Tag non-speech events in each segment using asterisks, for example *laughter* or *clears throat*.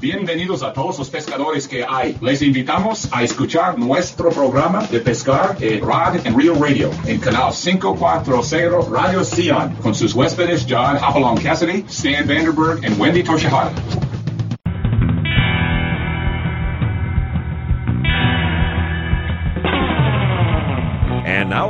Bienvenidos a todos los pescadores que hay. Les invitamos a escuchar nuestro programa de pescar en Rod and Reel Radio en canal 540 Radio Sion con sus huéspedes John Hopalong Cassidy, Stan Vanderberg, and Wendy Toshihara. And now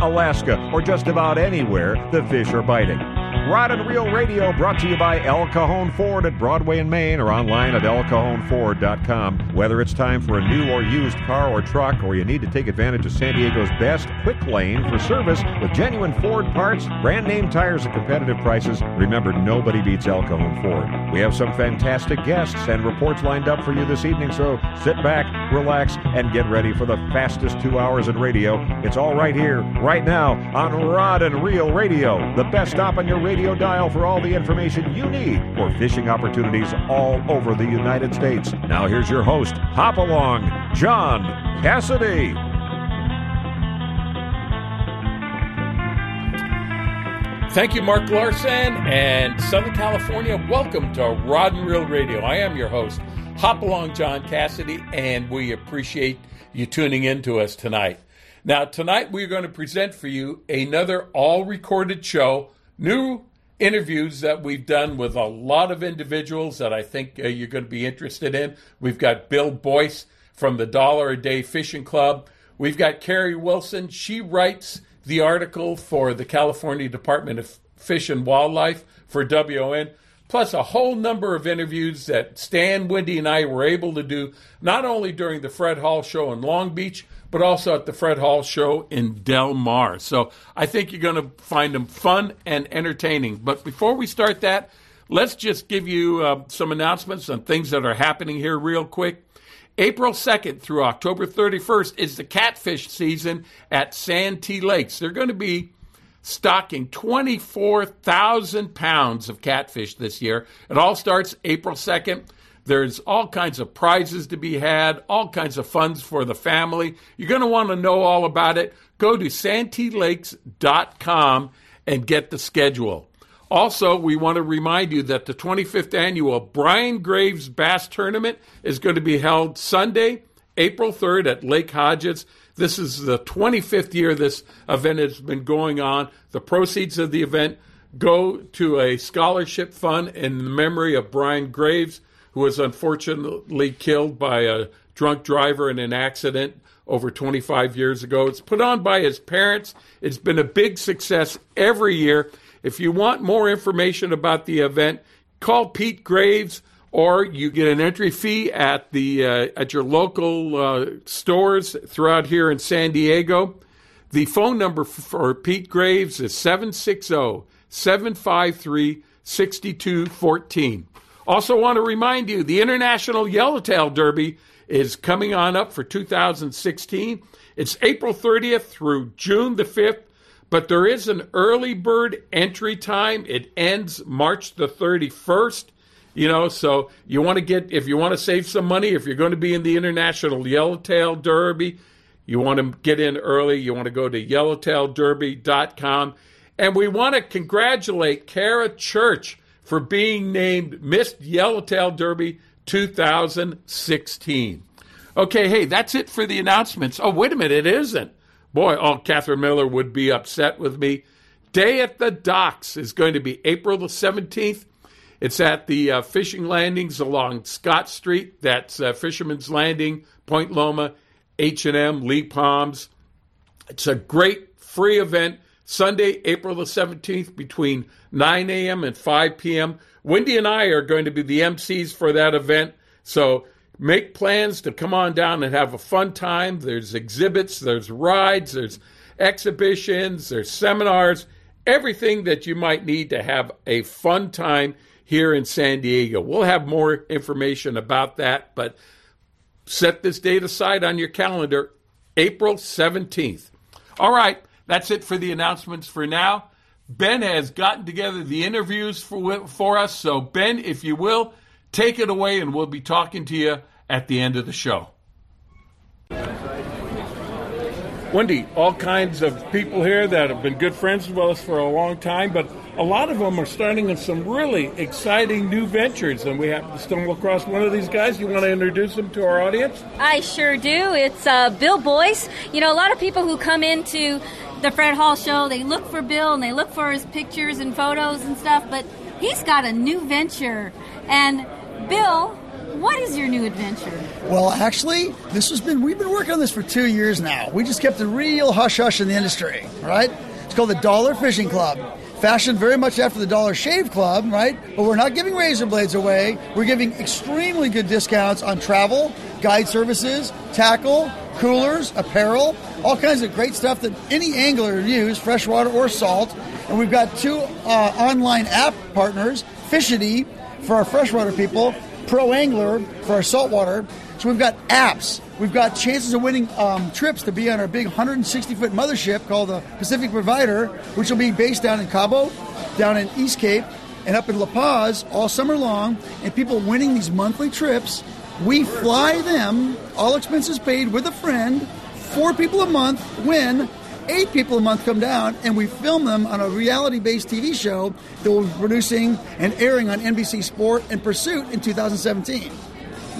Alaska, or just about anywhere the fish are biting. Rod and Reel Radio brought to you by El Cajon Ford at Broadway and Main or online at elcajonford.com. Whether it's time for a new or used car or truck or you need to take advantage of San Diego's best quick lane for service with genuine Ford parts, brand name tires at competitive prices, remember nobody beats El Cajon Ford. We have some fantastic guests and reports lined up for you this evening, so sit back, relax, and get ready for the fastest two hours in radio. It's all right here, right now, on Rod and Reel Radio, the best stop on your radio dial for all the information you need for fishing opportunities all over the United States. Now here's your host, Hop Along, John Cassidy. Thank you, Mark Larson and Southern California. Welcome to Rod and Reel Radio. I am your host, Hop Along John Cassidy, and we appreciate you tuning in to us tonight. Now, tonight we're going to present for you another all recorded show, new interviews that we've done with a lot of individuals that I think uh, you're going to be interested in. We've got Bill Boyce from the Dollar a Day Fishing Club. We've got Carrie Wilson. She writes the article for the California Department of Fish and Wildlife for WON, plus a whole number of interviews that Stan, Wendy, and I were able to do not only during the Fred Hall show in Long Beach, but also at the Fred Hall show in Del Mar. So I think you're going to find them fun and entertaining. But before we start that, let's just give you uh, some announcements on things that are happening here real quick. April 2nd through October 31st is the catfish season at Santee Lakes. They're going to be stocking 24,000 pounds of catfish this year. It all starts April 2nd. There's all kinds of prizes to be had, all kinds of funds for the family. You're going to want to know all about it. Go to santeelakes.com and get the schedule. Also, we want to remind you that the 25th annual Brian Graves Bass Tournament is going to be held Sunday, April 3rd at Lake Hodges. This is the 25th year this event has been going on. The proceeds of the event go to a scholarship fund in memory of Brian Graves, who was unfortunately killed by a drunk driver in an accident over 25 years ago. It's put on by his parents. It's been a big success every year. If you want more information about the event, call Pete Graves or you get an entry fee at the uh, at your local uh, stores throughout here in San Diego. The phone number for Pete Graves is 760 753 6214. Also, want to remind you the International Yellowtail Derby is coming on up for 2016. It's April 30th through June the 5th, but there is an early bird entry time. It ends March the 31st. You know, so you want to get, if you want to save some money, if you're going to be in the International Yellowtail Derby, you want to get in early. You want to go to yellowtailderby.com. And we want to congratulate Kara Church for being named Miss Yellowtail Derby 2016. Okay, hey, that's it for the announcements. Oh, wait a minute, it isn't. Boy, oh, Catherine Miller would be upset with me. Day at the Docks is going to be April the 17th. It's at the uh, fishing landings along Scott Street. That's uh, Fisherman's Landing, Point Loma, H&M, Lee Palms. It's a great free event. Sunday, April the 17th, between 9 a.m. and 5 p.m. Wendy and I are going to be the MCs for that event. So make plans to come on down and have a fun time. There's exhibits, there's rides, there's exhibitions, there's seminars, everything that you might need to have a fun time here in San Diego. We'll have more information about that, but set this date aside on your calendar, April 17th. All right, that's it for the announcements for now. Ben has gotten together the interviews for, for us. So, Ben, if you will, take it away and we'll be talking to you at the end of the show. Wendy, all kinds of people here that have been good friends with us for a long time, but a lot of them are starting in some really exciting new ventures, and we have to stumble across one of these guys. You want to introduce him to our audience? I sure do. It's uh, Bill Boyce. You know, a lot of people who come into the Fred Hall show, they look for Bill and they look for his pictures and photos and stuff, but he's got a new venture. And Bill, what is your new adventure? Well, actually, this has been we've been working on this for two years now. We just kept a real hush hush in the industry, right? It's called the Dollar Fishing Club. Fashioned very much after the Dollar Shave Club, right? But we're not giving razor blades away. We're giving extremely good discounts on travel, guide services, tackle, coolers, apparel, all kinds of great stuff that any angler use, freshwater or salt. And we've got two uh, online app partners, Fishidy for our freshwater people Pro Angler for our saltwater. So we've got apps. We've got chances of winning um, trips to be on our big 160 foot mothership called the Pacific Provider, which will be based down in Cabo, down in East Cape, and up in La Paz all summer long. And people winning these monthly trips, we fly them, all expenses paid with a friend. Four people a month win eight people a month come down, and we film them on a reality based TV show that we'll be producing and airing on NBC Sport and Pursuit in 2017.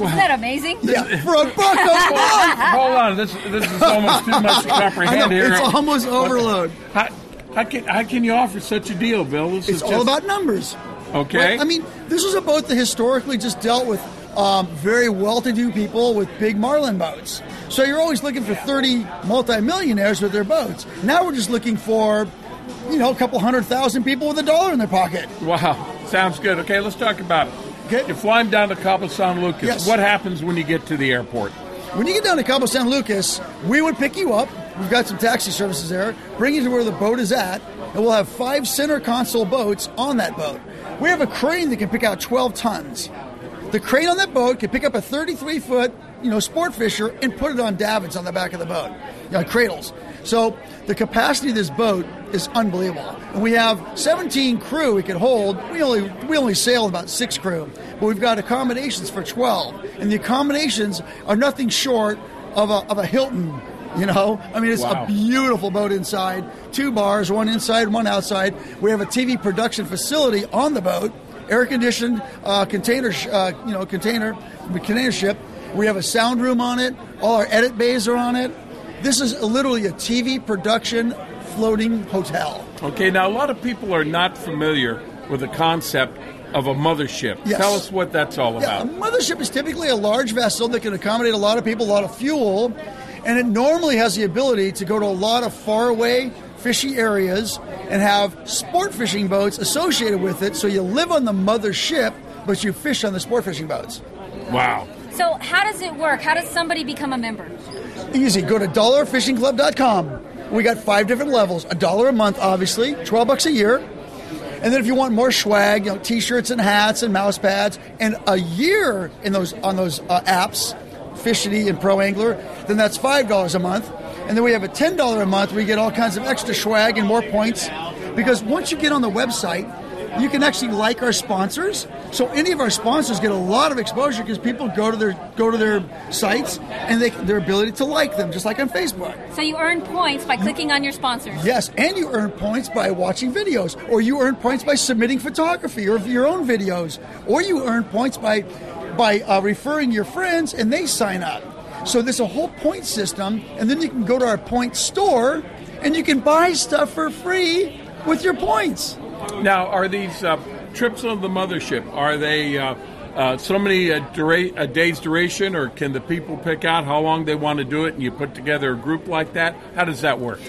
Isn't that amazing? Yeah, for a buck a *laughs* month. Hold on, this this is almost too much to *laughs* I comprehend know, here. it's almost overload. How, how can how can you offer such a deal, Bill? This It's is all just- about numbers. okay. Right? I mean, this was a boat that historically just dealt with um, very well-to-do people with big marlin boats. So you're always looking for 30 multimillionaires with their boats. Now we're just looking for, you know, a couple hundred thousand people with a dollar in their pocket. wow, sounds good. Okay, let's talk about it. Okay. You fly him down to Cabo San Lucas. Yes. What happens when you get to the airport? When you get down to Cabo San Lucas, we would pick you up. We've got some taxi services there, bring you to where the boat is at, and we'll have five center console boats on that boat. We have a crane that can pick out 12 tons. The crane on that boat can pick up a 33 foot, you know, sport fisher and put it on davits on the back of the boat, you know, cradles. So the capacity of this boat is unbelievable. And we have 17 crew we could hold. We only we only sail about six crew, but we've got accommodations for 12, and the accommodations are nothing short of a, of a Hilton. You know, I mean, it's Wow. a beautiful boat inside. Two bars, one inside, one outside. We have a TV production facility on the boat, air conditioned uh, container, sh- uh, you know, container container ship. We have a sound room on it. All our edit bays are on it. This is literally a TV production floating hotel. Okay, now a lot of people are not familiar with the concept of a mothership. Yes. Tell us what that's all about. Yeah, a mothership is typically a large vessel that can accommodate a lot of people, a lot of fuel, and it normally has the ability to go to a lot of faraway fishy areas and have sport fishing boats associated with it. So you live on the mothership, but you fish on the sport fishing boats. Wow. So, how does it work? How does somebody become a member? Easy. Go to dollarfishingclub.com. We got five different levels. A dollar a month, obviously, 12 bucks a year. And then if you want more swag, you know, t-shirts and hats and mouse pads, and a year in those on those uh, apps, Fishidy and Pro Angler, then that's five dollars a month. And then we have a ten dollar a month where you get all kinds of extra swag and more points. Because once you get on the website, you can actually like our sponsors. So any of our sponsors get a lot of exposure because people go to their go to their sites and they their ability to like them, just like on Facebook. So, you earn points by clicking on your sponsors. Yes, and you earn points by watching videos, or you earn points by submitting photography or your own videos, or you earn points by by uh, referring your friends and they sign up. So there's a whole point system, and then you can go to our point store and you can buy stuff for free with your points. Now, are these uh, trips on the mothership? Are they uh, uh, so many uh, dura- a day's duration, or can the people pick out how long they want to do it, and you put together a group like that? How does that work?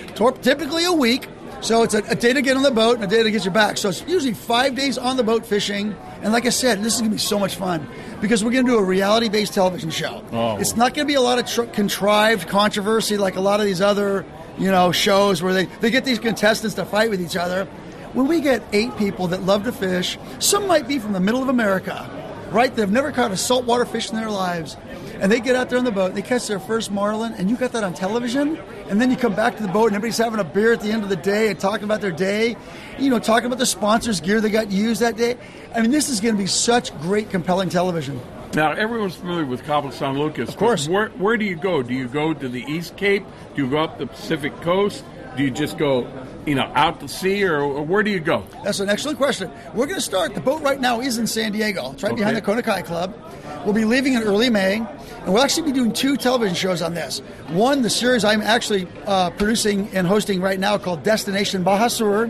Typically a week. So it's a, a day to get on the boat and a day to get you back. So it's usually five days on the boat fishing. And like I said, this is going to be so much fun because we're going to do a reality based television show. Oh. It's not going to be a lot of tr- contrived controversy like a lot of these other, you know, shows where they, they get these contestants to fight with each other. When we get eight people that love to fish, some might be from the middle of America, right? They've never caught a saltwater fish in their lives. And they get out there on the boat, they catch their first marlin, and you got that on television. And then you come back to the boat, and everybody's having a beer at the end of the day and talking about their day, you know, talking about the sponsors' gear they got used that day. I mean, this is going to be such great, compelling television. Now, everyone's familiar with Cabo San Lucas. Of course. Where, where do you go? Do you go to the East Cape? Do you go up the Pacific Coast? Do you just go, you know, out to sea, or, or where do you go? That's an excellent question. We're going to start. The boat right now is in San Diego. It's right Okay. behind the Kona Kai Club. We'll be leaving in early May, and we'll actually be doing two television shows on this. One, the series I'm actually uh, producing and hosting right now called Destination Baja Sur,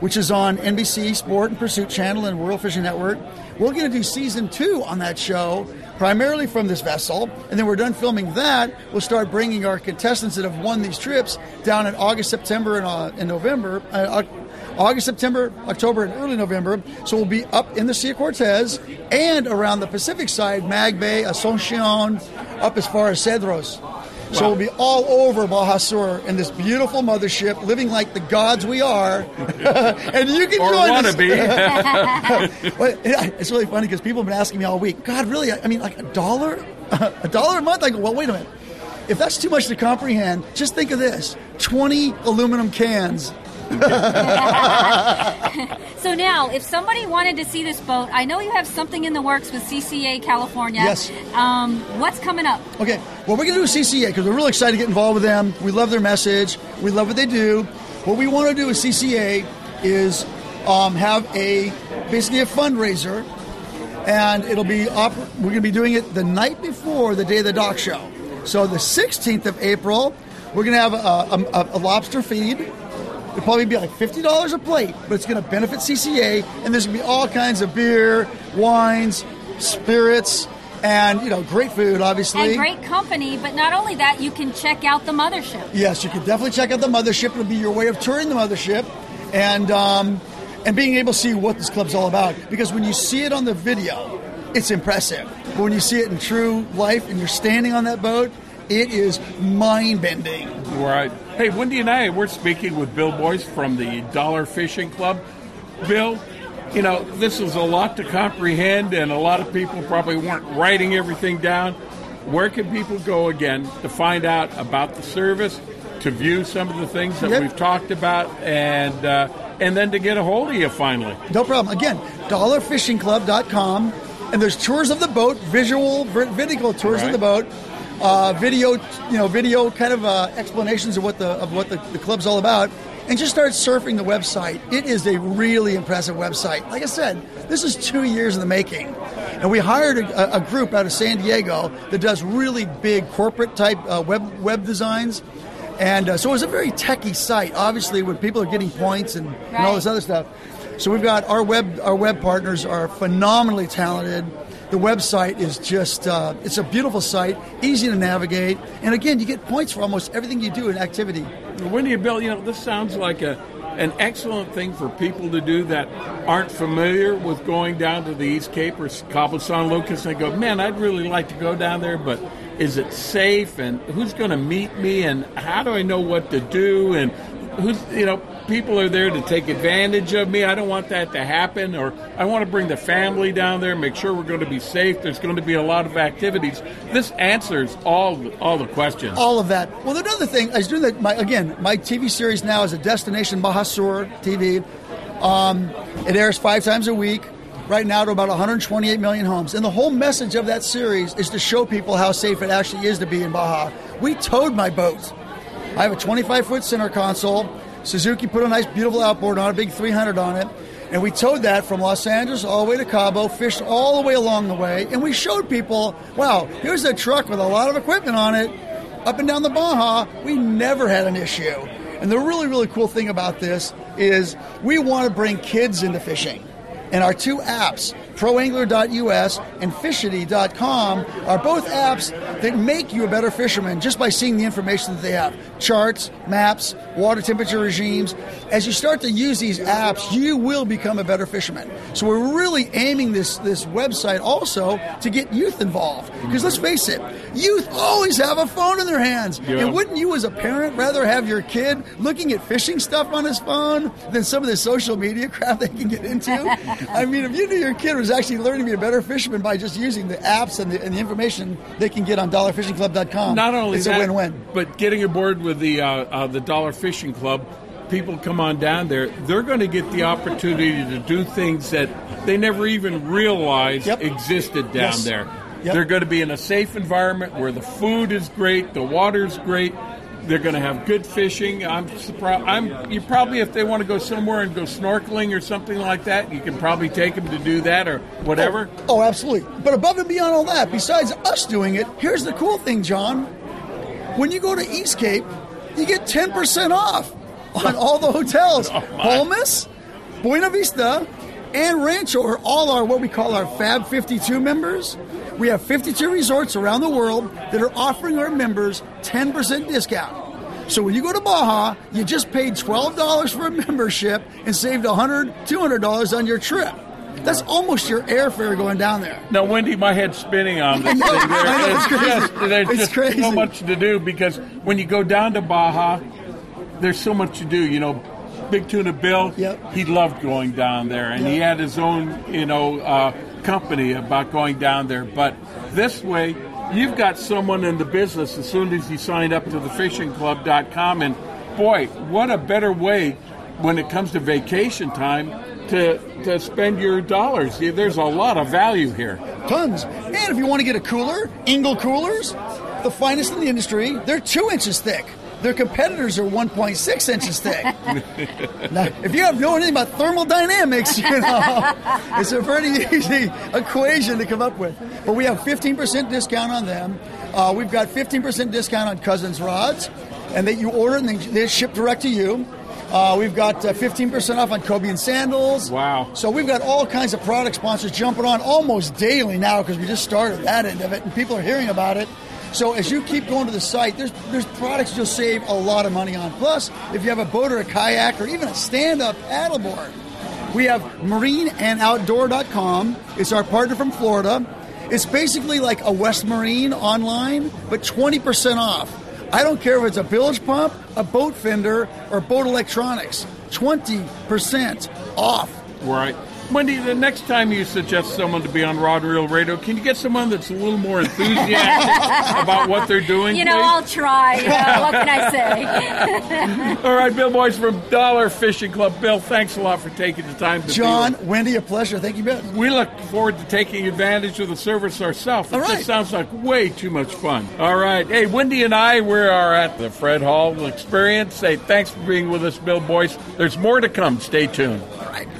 which is on NBC Sport and Pursuit Channel and World Fishing Network. We're going to do season two on that show, primarily from this vessel, and then we're done filming that. We'll start bringing our contestants that have won these trips down in August, September, and, uh, November. Uh, August, September, October, and early November. So we'll be up in the Sea of Cortez and around the Pacific side, Mag Bay, Asuncion, up as far as Cedros. So we'll be all over Baja Sur in this beautiful mothership, living like the gods we are. *laughs* and you can Or join wanna us. be. *laughs* It's really funny because people have been asking me all week, God, really? I mean, like a dollar? *laughs* a dollar a month? I go, well, wait a minute. If that's too much to comprehend, just think of this 20 aluminum cans. *laughs* So now, if somebody wanted to see this boat, I know you have something in the works with CCA California. Yes. Um, what's coming up? Okay, well, we're going to do a CCA because we're really excited to get involved with them. We love their message. We love what they do. What we want to do with CCA is um, have a basically a fundraiser, and it'll be op- we're going to be doing it the night before the day of the dock show. So the 16th of April, we're going to have a, a, a lobster feed. It'll probably be like fifty dollars a plate, but it's going to benefit CCA, and there's going to be all kinds of beer, wines, spirits, and you know, great food, obviously. And great company, but not only that, you can check out the mothership. Yes, you can definitely check out the mothership. It'll be your way of touring the mothership, and um, and being able to see what this club's all about. Because when you see it on the video, it's impressive. But when you see it in true life, and you're standing on that boat, it is mind bending. Right. Hey, Wendy and I, we're speaking with Bill Boyce from the Dollar Fishing Club. Bill, you know, this is a lot to comprehend, and a lot of people probably weren't writing everything down. Where can people go again to find out about the service, to view some of the things that Yep. we've talked about, and uh, and then to get a hold of you finally? No problem. Again, dollarfishingclub.com, and there's tours of the boat, visual, ver- video tours Right. of the boat, uh, video, you know, video kind of uh, explanations of what the of what the, the club's all about, and just start surfing the website. It is a really impressive website. Like I said, this is two years in the making, and we hired a, a group out of San Diego that does really big corporate type uh, web web designs. And uh, so it was a very techy site. Obviously, when people are getting points and, and all this other stuff. So we've got our web our web partners are phenomenally talented. The website is just uh, it's a beautiful site, easy to navigate, and again, you get points for almost everything you do in activity. Wendy and Bill, you know, this sounds like a an excellent thing for people to do that aren't familiar with going down to the East Cape or Cabo San Lucas and they go, man, I'd really like to go down there, but is it safe? And who's going to meet me? And how do I know what to do? And who's, you know, people are there to take advantage of me. I don't want that to happen. Or I want to bring the family down there, make sure we're going to be safe. There's going to be a lot of activities. This answers all all the questions. all of that. Well, another thing, I was doing that. My again, my TV series now is a Destination Baja Sur TV. Um, it airs five times a week. Right now, to about 128 million homes, and the whole message of that series is to show people how safe it actually is to be in Baja. We towed my boat. I have a 25 foot center console. Suzuki put a nice, beautiful outboard on a big 300 on it. And we towed that from Los Angeles all the way to Cabo, fished all the way along the way, and we showed people, wow, here's a truck with a lot of equipment on it, up and down the Baja. We never had an issue. And the really, really cool thing about this is we want to bring kids into fishing. And our two apps, ProAngler.us and Fishidy.com are both apps that make you a better fisherman just by seeing the information that they have charts, maps, water temperature regimes. As you start to use these apps, you will become a better fisherman. So we're really aiming this, this website also to get youth involved. Because let's face it, youth always have a phone in their hands. And wouldn't you, as a parent, rather have your kid looking at fishing stuff on his phone than some of the social media *laughs* crap they can get into? I mean, if you knew your kid was actually learning to be a better fisherman by just using the apps and the, and the information they can get on dollarfishingclub.com, Not only it's that, a win-win. but getting aboard with the uh, uh, the Dollar Fishing Club, people come on down there. They're going to get the opportunity to do things that they never even realized Yep. existed down Yes. there. Yep. They're going to be in a safe environment where the food is great, the water's great. They're going to have good fishing. I'm surprised. I'm you probably if they want to go somewhere and go snorkeling or something like that, you can probably take them to do that or whatever. Oh, oh, absolutely. But above and beyond all that, besides us doing it, here's the cool thing, John. When you go to East Cape, you get 10% off on all the hotels. *laughs* Oh, Palmas, Buena Vista, and Rancho are all our what we call our Fab 52 members. We have 52 resorts around the world that are offering our members 10% discount. So when you go to Baja, you just paid $12 for a membership and saved $100, $200 on your trip. That's almost your airfare going down there. Now, Wendy, my head's spinning on *laughs* this know, thing. There- know, it's crazy. just, there's It's just crazy. so much to do because when you go down to Baja, there's so much to do. You know, Big Tuna Bill, Yep. he loved going down there, and he had his own, you know, uh, company about going down there. But this way, you've got someone in the business as soon as you signed up to the fishingclub.com, and boy, what a better way when it comes to vacation time to to spend your dollars. There's a lot of value here. Tons. And if you want to get a cooler, Engel coolers, the finest in the industry, they're two inches thick. Their competitors are 1.6 inches thick. now, if you have know anything about thermodynamics, you know, *laughs* it's a pretty easy equation to come up with. But we have 15% discount on them. Uh, we've got 15% discount on Cousins rods, and that you order and they, they ship direct to you. Uh, we've got uh, 15% off on Cobian sandals. Wow. So we've got all kinds of product sponsors jumping on almost daily now because we just started that end of it and people are hearing about it. So as you keep going to the site, there's there's products you'll save a lot of money on. Plus, if you have a boat or a kayak or even a stand-up paddleboard, we have marineandoutdoor.com. It's our partner from Florida. It's basically like a West Marine online, but 20% off. I don't care if it's a bilge pump, a boat fender, or boat electronics. 20% off. Right. Wendy, the next time you suggest someone to be on Rod Reel Radio, can you get someone that's a little more enthusiastic *laughs* about what they're doing? You know, please? I'll try. You know, what can I say? *laughs* All right, Bill Boyce from Dollar Fishing Club. Bill, thanks a lot for taking the time to be John, Wendy, a pleasure. Thank you, Ben. We look forward to taking advantage of the service ourselves. It All right. just sounds like way too much fun. All right. Hey, Wendy and I, we are at the Fred Hall Experience. Say thanks for being with us, Bill Boyce. There's more to come. Stay tuned.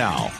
now.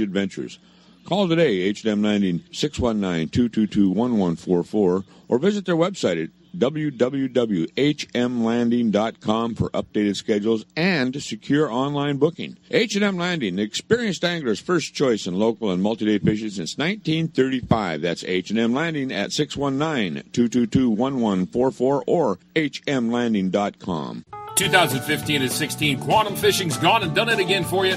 range adventures. Call today, HM 90 619 222 1144, or visit their website at www.hmlanding.com for updated schedules and secure online booking. H&M Landing, the experienced angler's first choice in local and multi-day fishing since 1935. That's H&M Landing at 619-222-1144 or hmlanding.com. 2015 and 16 Quantum Fishing's gone and done it again for you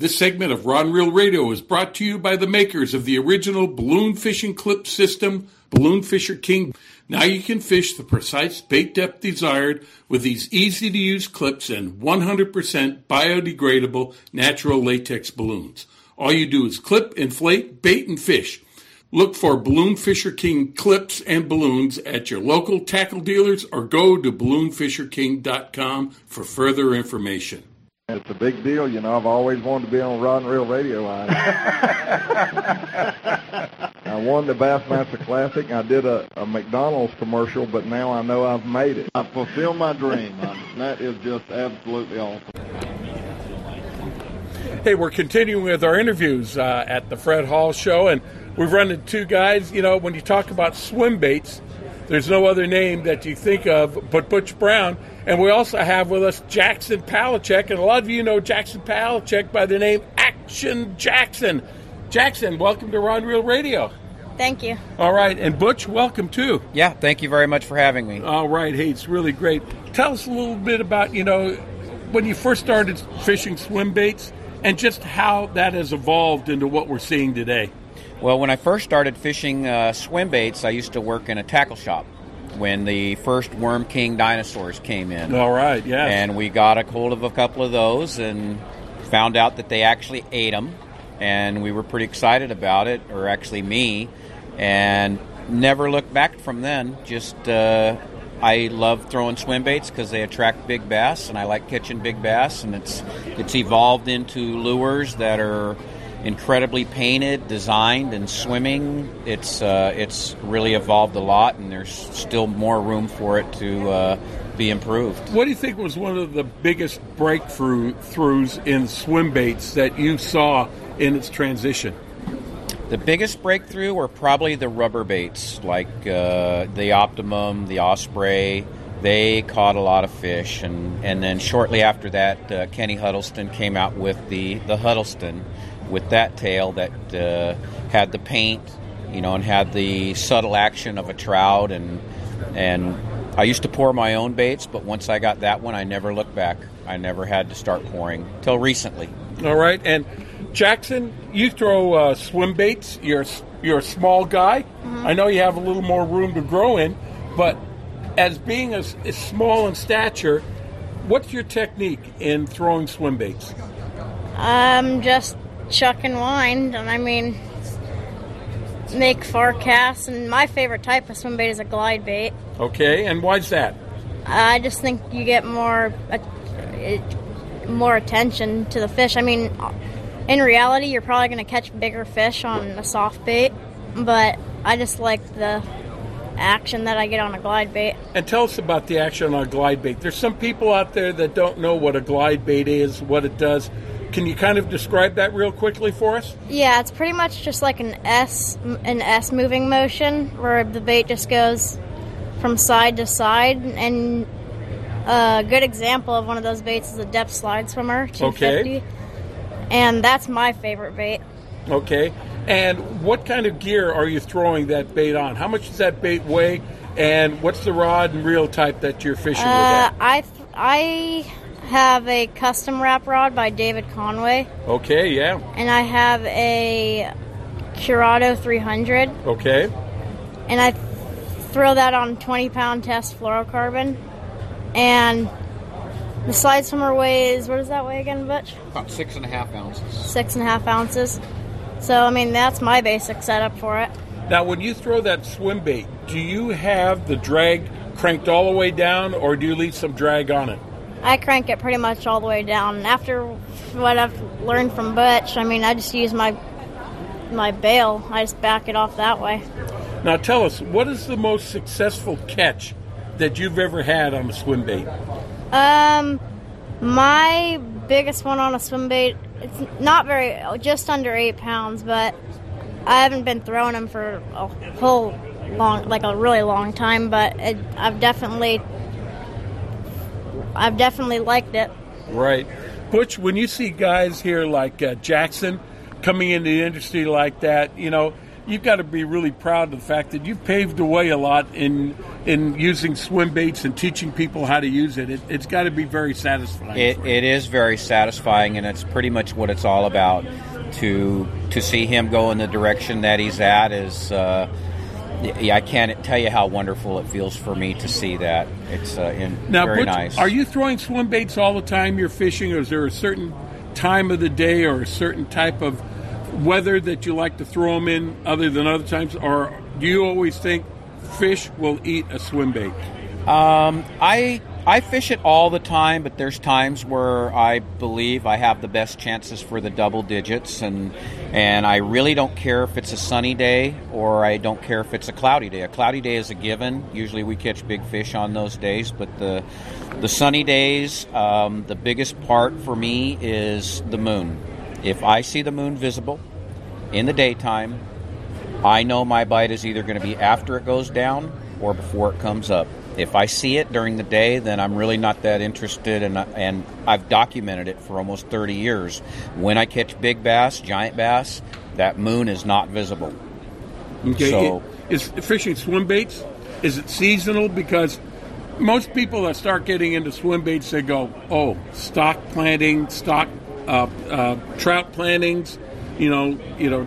This segment of Rod Reel Radio is brought to you by the makers of the original balloon fishing clip system, Balloon Fisher King. Now you can fish the precise bait depth desired with these easy to use clips and 100% biodegradable natural latex balloons. All you do is clip, inflate, bait, and fish. Look for Balloon Fisher King clips and balloons at your local tackle dealers or go to balloonfisherking.com for further information. It's a big deal, you know. I've always wanted to be on Rod and Reel Radio. I, I won the Bassmaster Classic. I did a, a McDonald's commercial, but now I know I've made it. I fulfilled my dream. I, that is just absolutely awesome. Hey, we're continuing with our interviews uh, at the Fred Hall Show, and we've run into two guys. You know, when you talk about swim baits, there's no other name that you think of but Butch Brown. And we also have with us Jackson Palachek, and a lot of you know Jackson Palachek by the name Action Jackson. Jackson, welcome to Rod Reel Radio. Thank you. All right, and Butch, welcome too. Yeah, thank you very much for having me. All right, hey, it's really great. Tell us a little bit about, you know, when you first started fishing swim baits and just how that has evolved into what we're seeing today. Well, when I first started fishing uh, swim baits, I used to work in a tackle shop when the first Worm King dinosaurs came in. All right, yeah. And we got a hold of a couple of those and found out that they actually ate them, and we were pretty excited about it, or actually me, and never looked back from then. Just uh, I love throwing swim baits because they attract big bass, and I like catching big bass, and it's it's evolved into lures that are incredibly painted, designed, and swimming. It's uh, it's really evolved a lot, and there's still more room for it to uh, be improved. What do you think was one of the biggest breakthroughs in swim baits that you saw in its transition? The biggest breakthrough were probably the rubber baits, like uh, the Optimum, the Osprey. They caught a lot of fish, and, and then shortly after that, uh, Kenny Huddleston came out with the, the Huddleston, with that tail that uh, had the paint, you know, and had the subtle action of a trout. And and I used to pour my own baits, but once I got that one, I never looked back. I never had to start pouring till recently. All right, and Jackson, you throw uh, swim baits. You're you're a small guy. Mm-hmm. I know you have a little more room to grow in, but as being as, as small in stature, what's your technique in throwing swim baits? Um, just chuck and wind, and I mean, make far casts. And my favorite type of swim bait is a glide bait. Okay, and why's that? I just think you get more uh, more attention to the fish. I mean, in reality, you're probably going to catch bigger fish on a soft bait, but I just like the action that I get on a glide bait. And tell us about the action on a glide bait. There's some people out there that don't know what a glide bait is, what it does. Can you kind of describe that real quickly for us? Yeah, it's pretty much just like an S an S moving motion where the bait just goes from side to side and a good example of one of those baits is a Deps Slide Swimmer 250. Okay. And that's my favorite bait. Okay. And what kind of gear are you throwing that bait on? How much does that bait weigh? And what's the rod and reel type that you're fishing with? Uh, That? I th- I have a custom wrap rod by David Conway, Okay, yeah. and I have a Curado 300, Okay. and I throw that on 20 pound test fluorocarbon, and the slide swimmer weighs what does that weigh again, Butch? About six and a half ounces. Six and a half ounces. So I mean that's my basic setup for it. Now, when you throw that swim bait, do you have the drag cranked all the way down, or do you leave some drag on it? I crank it pretty much all the way down. After what I've learned from Butch, I mean, I just use my my bail. I just back it off that way. Now, tell us, what is the most successful catch that you've ever had on a swim bait? Um, my biggest one on a swim bait, it's not very, just under eight pounds, but I haven't been throwing them for a whole long, like a really long time. But it, I've definitely, I've definitely liked it. Right. Butch, when you see guys here like uh, Jackson coming into the industry like that, you know, you've got to be really proud of the fact that you've paved the way a lot in in using swim baits and teaching people how to use it. it it's got to be very satisfying. It, it is very satisfying, and it's pretty much what it's all about. To to see him go in the direction that he's at is, uh, I can't tell you how wonderful it feels for me to see that. It's uh, in, Now, very Butch, nice. are you throwing swim baits all the time you're fishing, or is there a certain time of the day or a certain type of weather that you like to throw them in other than other times? Or do you always think fish will eat a swim bait? Um, I I fish it all the time, but there's times where I believe I have the best chances for the double digits, and and I really don't care if it's a sunny day or I don't care if it's a cloudy day. A cloudy day is a given. Usually we catch big fish on those days, but the the sunny days, um, the biggest part for me is the moon. If I see the moon visible in the daytime, I know my bite is either going to be after it goes down or before it comes up. If I see it during the day, then I'm really not that interested, and and I've documented it for almost 30 years. When I catch big bass, giant bass, that moon is not visible. Okay. So- is fishing swim baits? Is it seasonal? Because most people that start getting into swim baits, they go, "Oh, stock planting, stock uh, uh, trout plantings, you know, you know,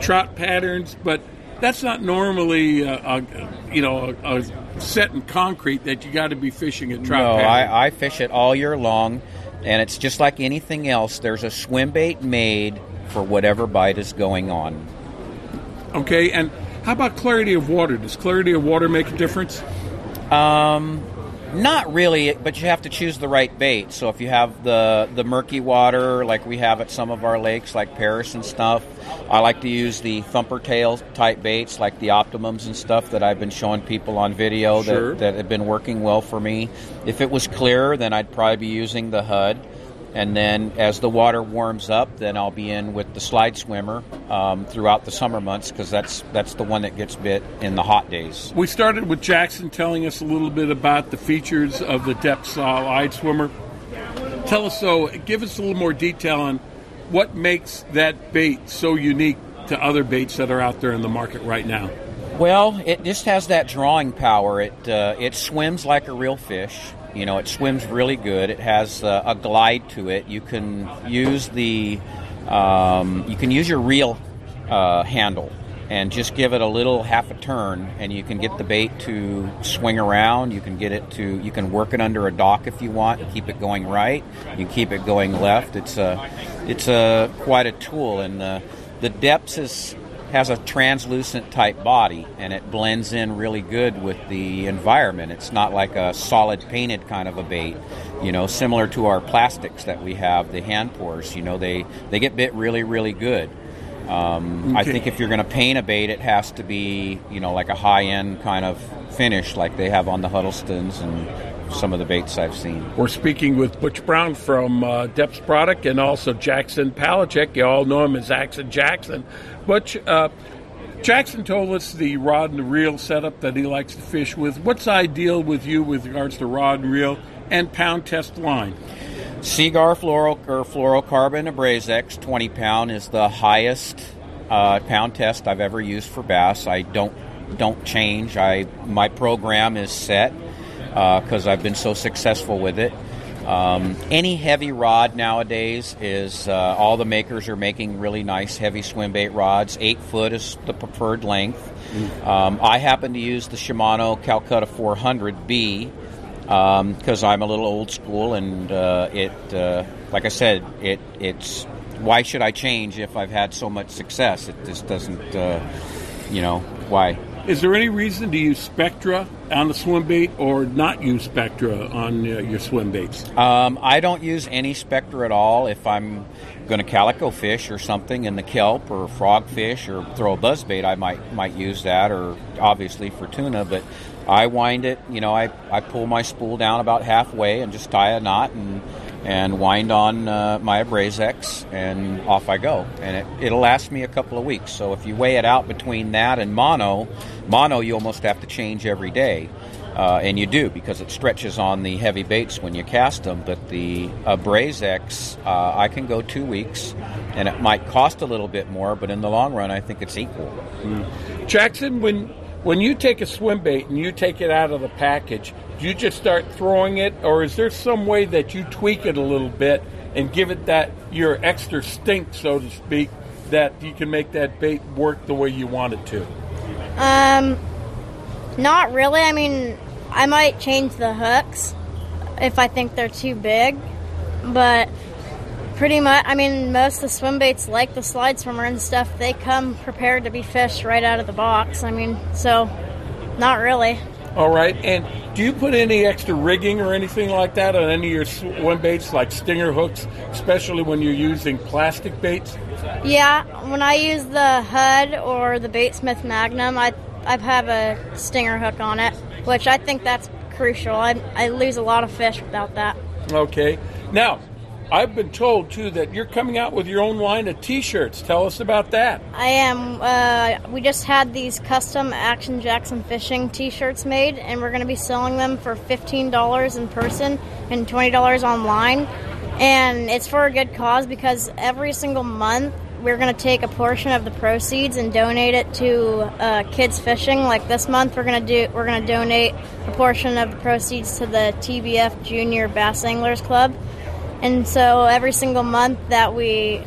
trout patterns." But that's not normally, uh, a, you know, a, a set in concrete that you got to be fishing at trout. no. I, I fish it all year long, and it's just like anything else. There's a swim bait made for whatever bite is going on. Okay, and how about clarity of water? Does clarity of water make a difference? Um, not really, but you have to choose the right bait. So if you have the the murky water, like we have at some of our lakes, like Perris and stuff, I like to use the thumper tail type baits, like the Optimums and stuff that I've been showing people on video Sure. that, that have been working well for me. If it was clear, then I'd probably be using the HUD. And then as the water warms up, then I'll be in with the slide swimmer um, throughout the summer months because that's that's the one that gets bit in the hot days. We started with Jackson telling us a little bit about the features of the Deps Slide Swimmer. Tell us so, give us a little more detail on what makes that bait so unique to other baits that are out there in the market right now. Well, it just has that drawing power. It uh, it swims like a real fish. You know, it swims really good. It has uh, a glide to it. You can use the um, you can use your reel uh, handle and just give it a little half a turn, and you can get the bait to swing around. You can get it to you can work it under a dock if you want. Keep it going right. You keep it going left. It's a it's a quite a tool, and the the Deps is has a translucent type body and it blends in really good with the environment. It's not like a solid painted kind of a bait, you know, similar to our plastics that we have, the hand pours. You know, they they get bit really really good. Um, I think if you're going to paint a bait, it has to be you know like a high end kind of finish like they have on the Huddlestons and some of the baits I've seen. We're speaking with Butch Brown from uh, Deps Product and also Jackson Palachek. You all know him as Action Jackson. Butch, uh, Jackson told us the rod and the reel setup that he likes to fish with. What's ideal with you with regards to rod and reel and pound test line? Seaguar fluoro or fluorocarbon AbrazX 20 pound is the highest uh, pound test I've ever used for bass. I don't don't change. I my program is set because I've been so successful with it. Um, any heavy rod nowadays is uh, all the makers are making really nice heavy swim bait rods. Eight foot is the preferred length. Um, I happen to use the Shimano Calcutta 400B because I'm a little old school, and uh, it, uh, like I said, it it's why should I change if I've had so much success? It just doesn't, uh, you know, why. Is there any reason to use Spectra on the swim bait or not use Spectra on uh, your swim baits? Um, I don't use any Spectra at all. If I'm going to calico fish or something in the kelp or frog fish or throw a buzz bait, I might might use that, or obviously for tuna. But I wind it. You know, I, I pull my spool down about halfway and just tie a knot and and wind on uh, my AbrazX, and off I go. And it, it'll last me a couple of weeks. So if you weigh it out between that and mono, mono you almost have to change every day. Uh, and you do because it stretches on the heavy baits when you cast them. But the AbrazX, uh, I can go two weeks, and it might cost a little bit more, but in the long run, I think it's equal. Jackson, when when you take a swim bait and you take it out of the package, do you just start throwing it, or is there some way that you tweak it a little bit and give it that your extra stink, so to speak, that you can make that bait work the way you want it to? Um, not really. I mean, I might change the hooks if I think they're too big, but pretty much. I mean, most of the swim baits, like the slide swimmer and stuff, they come prepared to be fished right out of the box. I mean, so not really. All right, and do you put any extra rigging or anything like that on any of your swim baits, like stinger hooks, especially when you're using plastic baits? Yeah, when I use the HUD or the Batesmith Magnum, I I have a stinger hook on it, which I think that's crucial. I, I lose a lot of fish without that. Okay. Now, I've been told too that you're coming out with your own line of T-shirts. Tell us about that. I am. Uh, we just had these custom Action Jackson Fishing T-shirts made, and we're going to be selling them for fifteen dollars in person and twenty dollars online. And it's for a good cause because every single month we're going to take a portion of the proceeds and donate it to uh, kids fishing. Like this month, we're going to do we're going to donate a portion of the proceeds to the TBF Junior Bass Anglers Club. And so every single month that we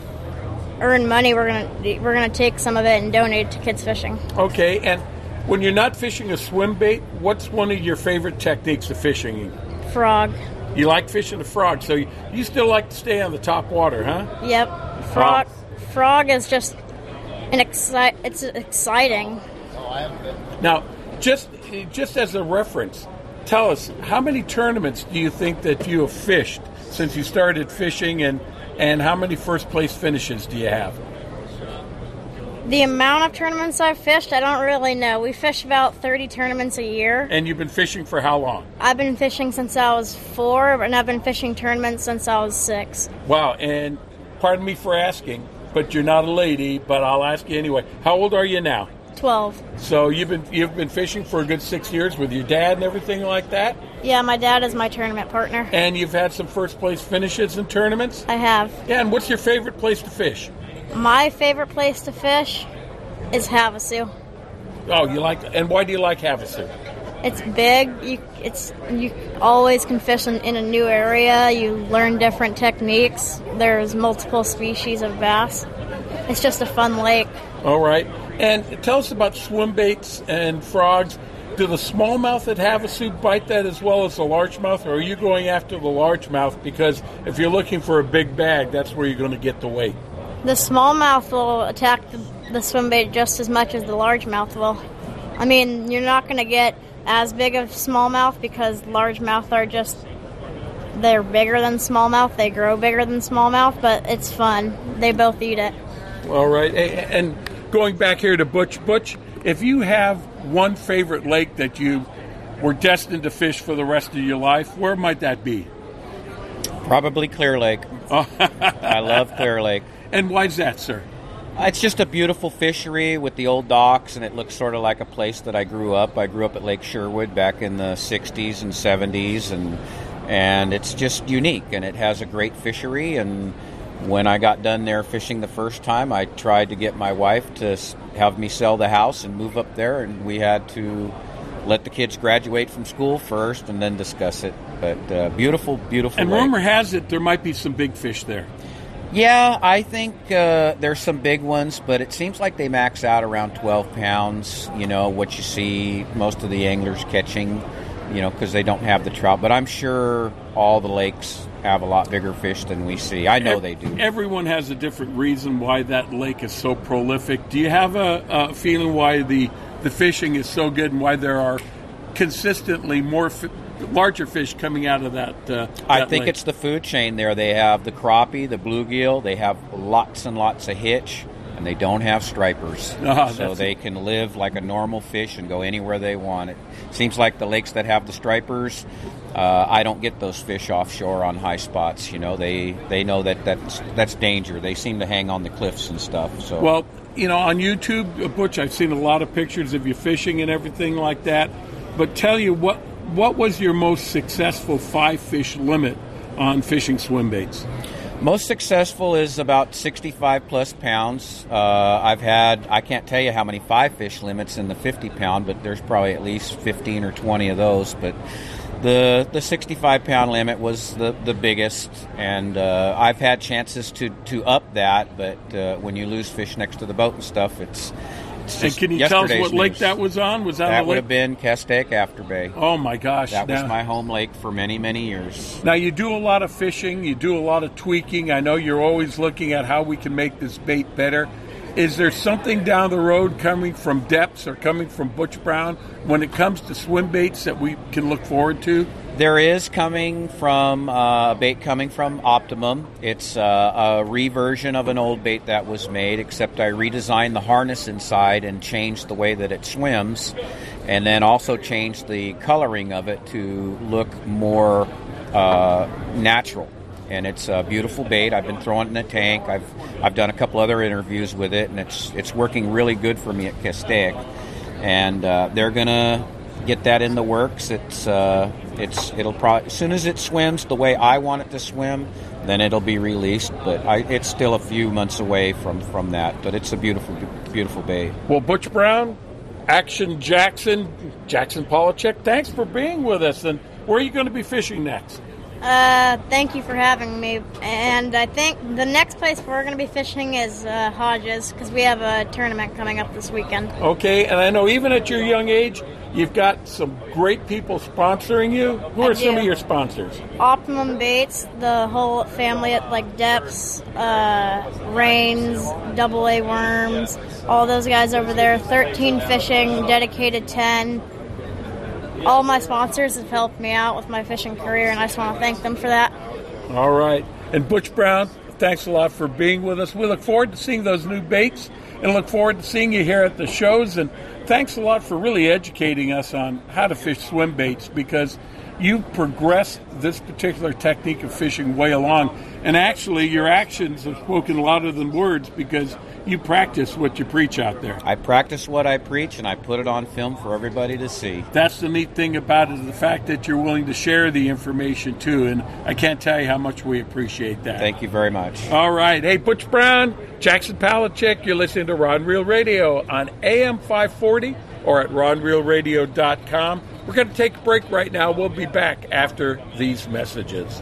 earn money, we're gonna we're gonna take some of it and donate to kids fishing. Okay, and when you're not fishing a swim bait, what's one of your favorite techniques of fishing? Frog. You like fishing the frog, so you, you still like to stay on the top water, huh? Yep. Frog. Frog is just an excite. It's exciting. Oh, I haven't been. Now, just just as a reference, tell us how many tournaments do you think that you have fished since you started fishing, and and how many first place finishes do you have? The amount of tournaments I've fished, I don't really know. We fish about 30 tournaments a year. And you've been fishing for how long? I've been fishing since I was four, and I've been fishing tournaments since I was six. Wow, and pardon me for asking, but you're not a lady, but I'll ask you anyway. How old are you now? 12. So you've been you've been fishing for a good six years with your dad and everything like that, Yeah, my dad is my tournament partner. and you've had some first place finishes in tournaments. I have. Yeah, and what's your favorite place to fish? My favorite place to fish is Havasu. Oh, you like and why do you like Havasu? It's big. You it's you always can fish in, in a new area. You learn different techniques. There's multiple species of bass. It's just a fun lake. All right, and tell us about swim baits and frogs. Do the smallmouth at Havasu bite that as well as the largemouth, or are you going after the largemouth? Because if you're looking for a big bag, that's where you're going to get the weight. The smallmouth will attack the, the swim bait just as much as the largemouth will. I mean, you're not going to get as big of smallmouth because largemouth are just they're bigger than smallmouth. They grow bigger than smallmouth, but it's fun. They both eat it. All right, and going back here to Butch, Butch, if you have one favorite lake that you were destined to fish for the rest of your life, where might that be? Probably Clear Lake. Oh. I love Clear Lake. And why's that, sir? It's just a beautiful fishery with the old docks, and it looks sort of like a place that I grew up. I grew up at Lake Sherwood back in the '60s and '70s, and and it's just unique, and it has a great fishery, and when I got done there fishing the first time, I tried to get my wife to have me sell the house and move up there, and we had to let the kids graduate from school first and then discuss it. But uh, beautiful, beautiful. And lake. rumor has it there might be some big fish there. Yeah, I think uh, there's some big ones, but it seems like they max out around 12 pounds. You know what you see most of the anglers catching, you know, because they don't have the trout. But I'm sure all the lakes have a lot bigger fish than we see. I know Ev- they do. Everyone has a different reason why that lake is so prolific. Do you have a, a feeling why the the fishing is so good and why there are consistently more fi- larger fish coming out of that? Uh, I think lake? it's the food chain there. They have the crappie, the bluegill. They have lots and lots of hitch, and they don't have stripers. *laughs* Ah, so they can live like a normal fish and go anywhere they want. It seems like the lakes that have the stripers, uh, I don't get those fish offshore on high spots. You know, they they know that that's that's danger. They seem to hang on the cliffs and stuff. So Well, you know, on YouTube, uh, Butch, I've seen a lot of pictures of you fishing and everything like that. But tell you what, what was your most successful five fish limit on fishing swim baits? Most successful is about 65 plus pounds. Uh, I've had, I can't tell you how many five fish limits in the 50 pound, but there's probably at least 15 or 20 of those. But the the 65 pound limit was the, the biggest, and uh, I've had chances to, to up that, but uh, when you lose fish next to the boat and stuff, it's. it's And can you tell us what lake that was on? Was that, That would lake? have been Castaic After Bay. Oh my gosh! That was my home lake for many, many years. Now you do a lot of fishing, you do a lot of tweaking. I know you're always looking at how we can make this bait better. Is there something down the road coming from Deps or coming from Butch Brown when it comes to swim baits that we can look forward to? There is coming from uh, a bait coming from Optimum. It's uh, a reversion of an old bait that was made, except I redesigned the harness inside and changed the way that it swims, and then also changed the coloring of it to look more uh, natural. And it's a beautiful bait. I've been throwing it in the tank. I've I've done a couple other interviews with it, and it's it's working really good for me at Castaic. And uh, they're gonna get that in the works. It's uh, it's it'll probably as soon as it swims the way I want it to swim, then it'll be released. But I, it's still a few months away from from that. But it's a beautiful beautiful bait. Well, Butch Brown, Action Jackson, Jackson Polachek, thanks for being with us. And where are you going to be fishing next? Uh, thank you for having me. And I think the next place we're going to be fishing is uh, Hodges because we have a tournament coming up this weekend. Okay, and I know even at your young age, you've got some great people sponsoring you. Who are some of your sponsors? Optimum Baits, the whole family at like Deps, uh, Reins, Double A Worms, all those guys over there. 13 Fishing, Dedicated 10. All my sponsors have helped me out with my fishing career, and I just want to thank them for that. All right. And Butch Brown, thanks a lot for being with us. We look forward to seeing those new baits and look forward to seeing you here at the shows. And thanks a lot for really educating us on how to fish swim baits because you've progressed this particular technique of fishing way along. And actually, your actions have spoken louder than words because you practice what you preach out there. I practice what I preach, and I put it on film for everybody to see. That's the neat thing about it, the fact that you're willing to share the information too. And I can't tell you how much we appreciate that. Thank you very much. All right. Hey, Butch Brown, Jackson Palachek, you're listening to Rod Reel Radio on AM 540 or at rodandreelradio.com. We're going to take a break right now. We'll be back after these messages.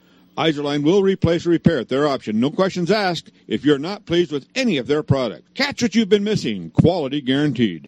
Izorline will replace or repair at their option. No questions asked if you're not pleased with any of their products. Catch what you've been missing. Quality guaranteed.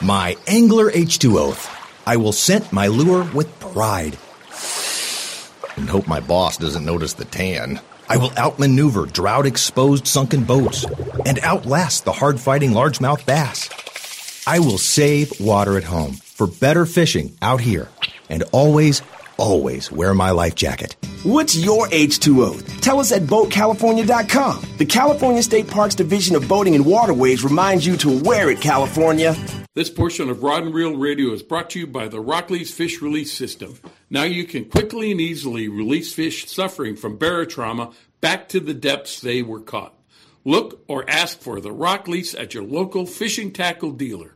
My Angler H2 oath. I will scent my lure with pride. And hope my boss doesn't notice the tan. I will outmaneuver drought exposed sunken boats and outlast the hard fighting largemouth bass. I will save water at home for better fishing out here and always, always wear my life jacket. What's your H2O? Tell us at BoatCalifornia.com. The California State Parks Division of Boating and Waterways reminds you to wear it, California. This portion of Rod and Reel Radio is brought to you by the RokLees Fish Release System. Now you can quickly and easily release fish suffering from barotrauma back to the depths they were caught. Look or ask for the RokLees at your local fishing tackle dealer.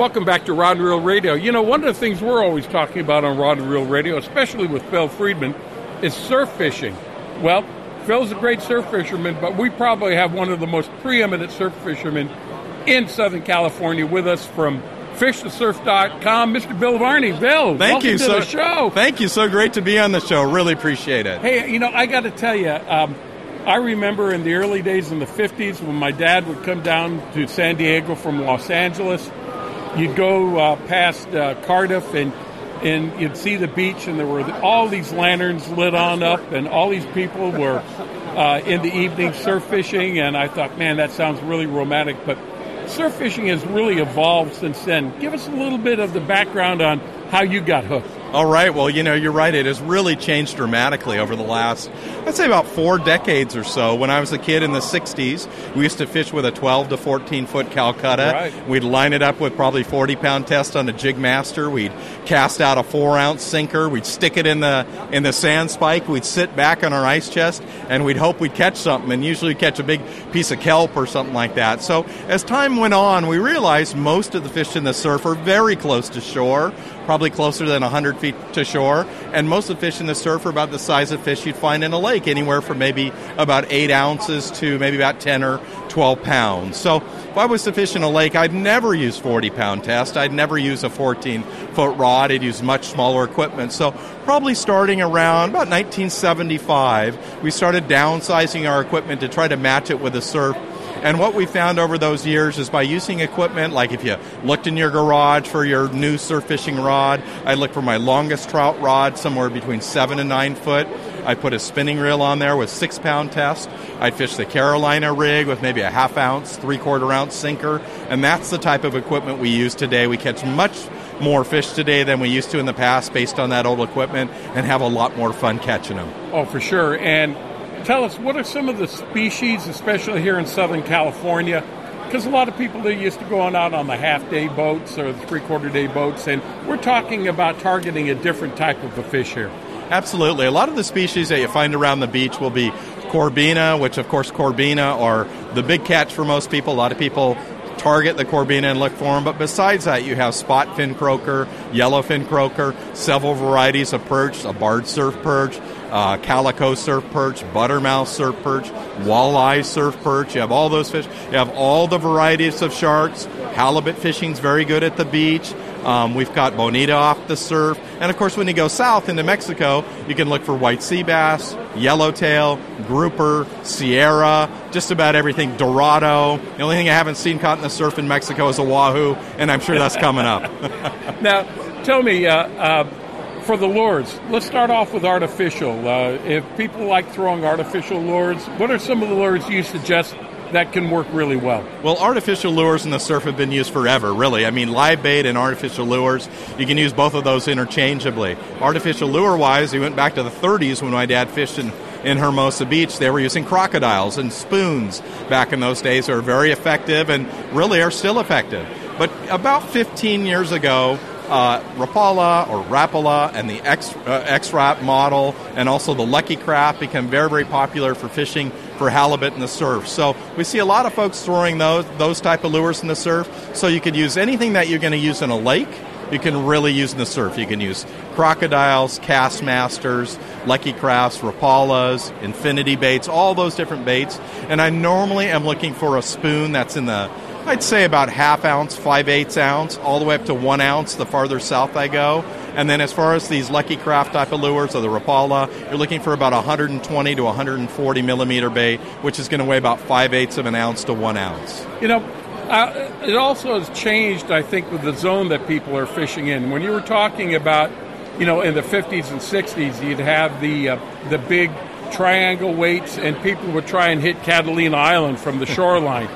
Welcome back to Rod and Reel Radio. You know, one of the things we're always talking about on Rod and Reel Radio, especially with Phil Friedman, is surf fishing. Well, Phil's a great surf fisherman, but we probably have one of the most preeminent surf fishermen in Southern California with us from fishthesurf.com, Mr. Bill Varney. Bill, thank you to so the show. Thank you. So great to be on the show. Really appreciate it. Hey, you know, I got to tell you, um, I remember in the early days in the 50s when my dad would come down to San Diego from Los Angeles. You'd go uh, past uh, Cardiff and and you'd see the beach, and there were all these lanterns lit on up, and all these people were uh, in the evening surf fishing. And I thought, man, that sounds really romantic. But surf fishing has really evolved since then. Give us a little bit of the background on how you got hooked. All right. Well, you know, you're right. It has really changed dramatically over the last, I'd say, about four decades or so. When I was a kid in the 60s, we used to fish with a 12 to 14 foot Calcutta. Right. We'd line it up with probably 40 pound test on a jig master. We'd cast out a four ounce sinker. We'd stick it in the in the sand spike. We'd sit back on our ice chest and we'd hope we'd catch something. And usually catch a big piece of kelp or something like that. So as time went on, we realized most of the fish in the surf are very close to shore probably closer than 100 feet to shore. And most of the fish in the surf are about the size of fish you'd find in a lake, anywhere from maybe about 8 ounces to maybe about 10 or 12 pounds. So if I was to fish in a lake, I'd never use 40 pound test. I'd never use a 14 foot rod. I'd use much smaller equipment. So probably starting around about 1975, we started downsizing our equipment to try to match it with the surf and what we found over those years is by using equipment, like if you looked in your garage for your new surf fishing rod, I looked for my longest trout rod, somewhere between seven and nine foot. I put a spinning reel on there with six pound test. I'd fish the Carolina rig with maybe a half ounce, three quarter ounce sinker. And that's the type of equipment we use today. We catch much more fish today than we used to in the past based on that old equipment and have a lot more fun catching them. Oh, for sure. And tell us what are some of the species, especially here in Southern California? Because a lot of people are used to going out on the half day boats or the three quarter day boats, and we're talking about targeting a different type of a fish here. Absolutely. A lot of the species that you find around the beach will be corbina, which, of course, corbina are the big catch for most people. A lot of people target the corbina and look for them. But besides that, you have spot fin croaker, yellowfin croaker, several varieties of perch, a barred surf perch, uh, calico surf perch, buttermouth surf perch, walleye surf perch. You have all those fish. You have all the varieties of sharks. Halibut fishing's very good at the beach. Um, we've got bonita off the surf. And of course, when you go south into Mexico, you can look for white sea bass, yellowtail, grouper, sierra, just about everything, dorado. The only thing I haven't seen caught in the surf in Mexico is a wahoo, and I'm sure that's coming up. *laughs* now, tell me, uh, uh, for the lures, let's start off with artificial. Uh, if people like throwing artificial lures, what are some of the lures you suggest that can work really well? Well, artificial lures in the surf have been used forever, really. I mean, live bait and artificial lures, you can use both of those interchangeably. Artificial lure wise, we went back to the 30s when my dad fished in in Hermosa Beach, they were using crocodiles and spoons back in those days. Were very effective and really are still effective. But about 15 years ago, uh, Rapala or Rapala and the X, uh, X-Rap model and also the Lucky Craft become very, very popular for fishing for halibut in the surf. So we see a lot of folks throwing those, those type of lures in the surf. So you could use anything that you're going to use in a lake, you can really use in the surf. You can use crocodiles, Castmasters, Lucky Crafts, Rapalas, Infinity baits, all those different baits. And I normally am looking for a spoon that's in the I'd say about half ounce, five eighths ounce, all the way up to one ounce the farther south I go. And then as far as these Lucky Craft type of lures or the Rapala, you're looking for about 120 to 140 millimeter bait, which is going to weigh about five eighths of an ounce to one ounce. You know, uh, it also has changed, I think, with the zone that people are fishing in. When you were talking about, you know, in the 50s and 60s, you'd have the uh, the big triangle weights, and people would try and hit Catalina Island from the *laughs* shoreline.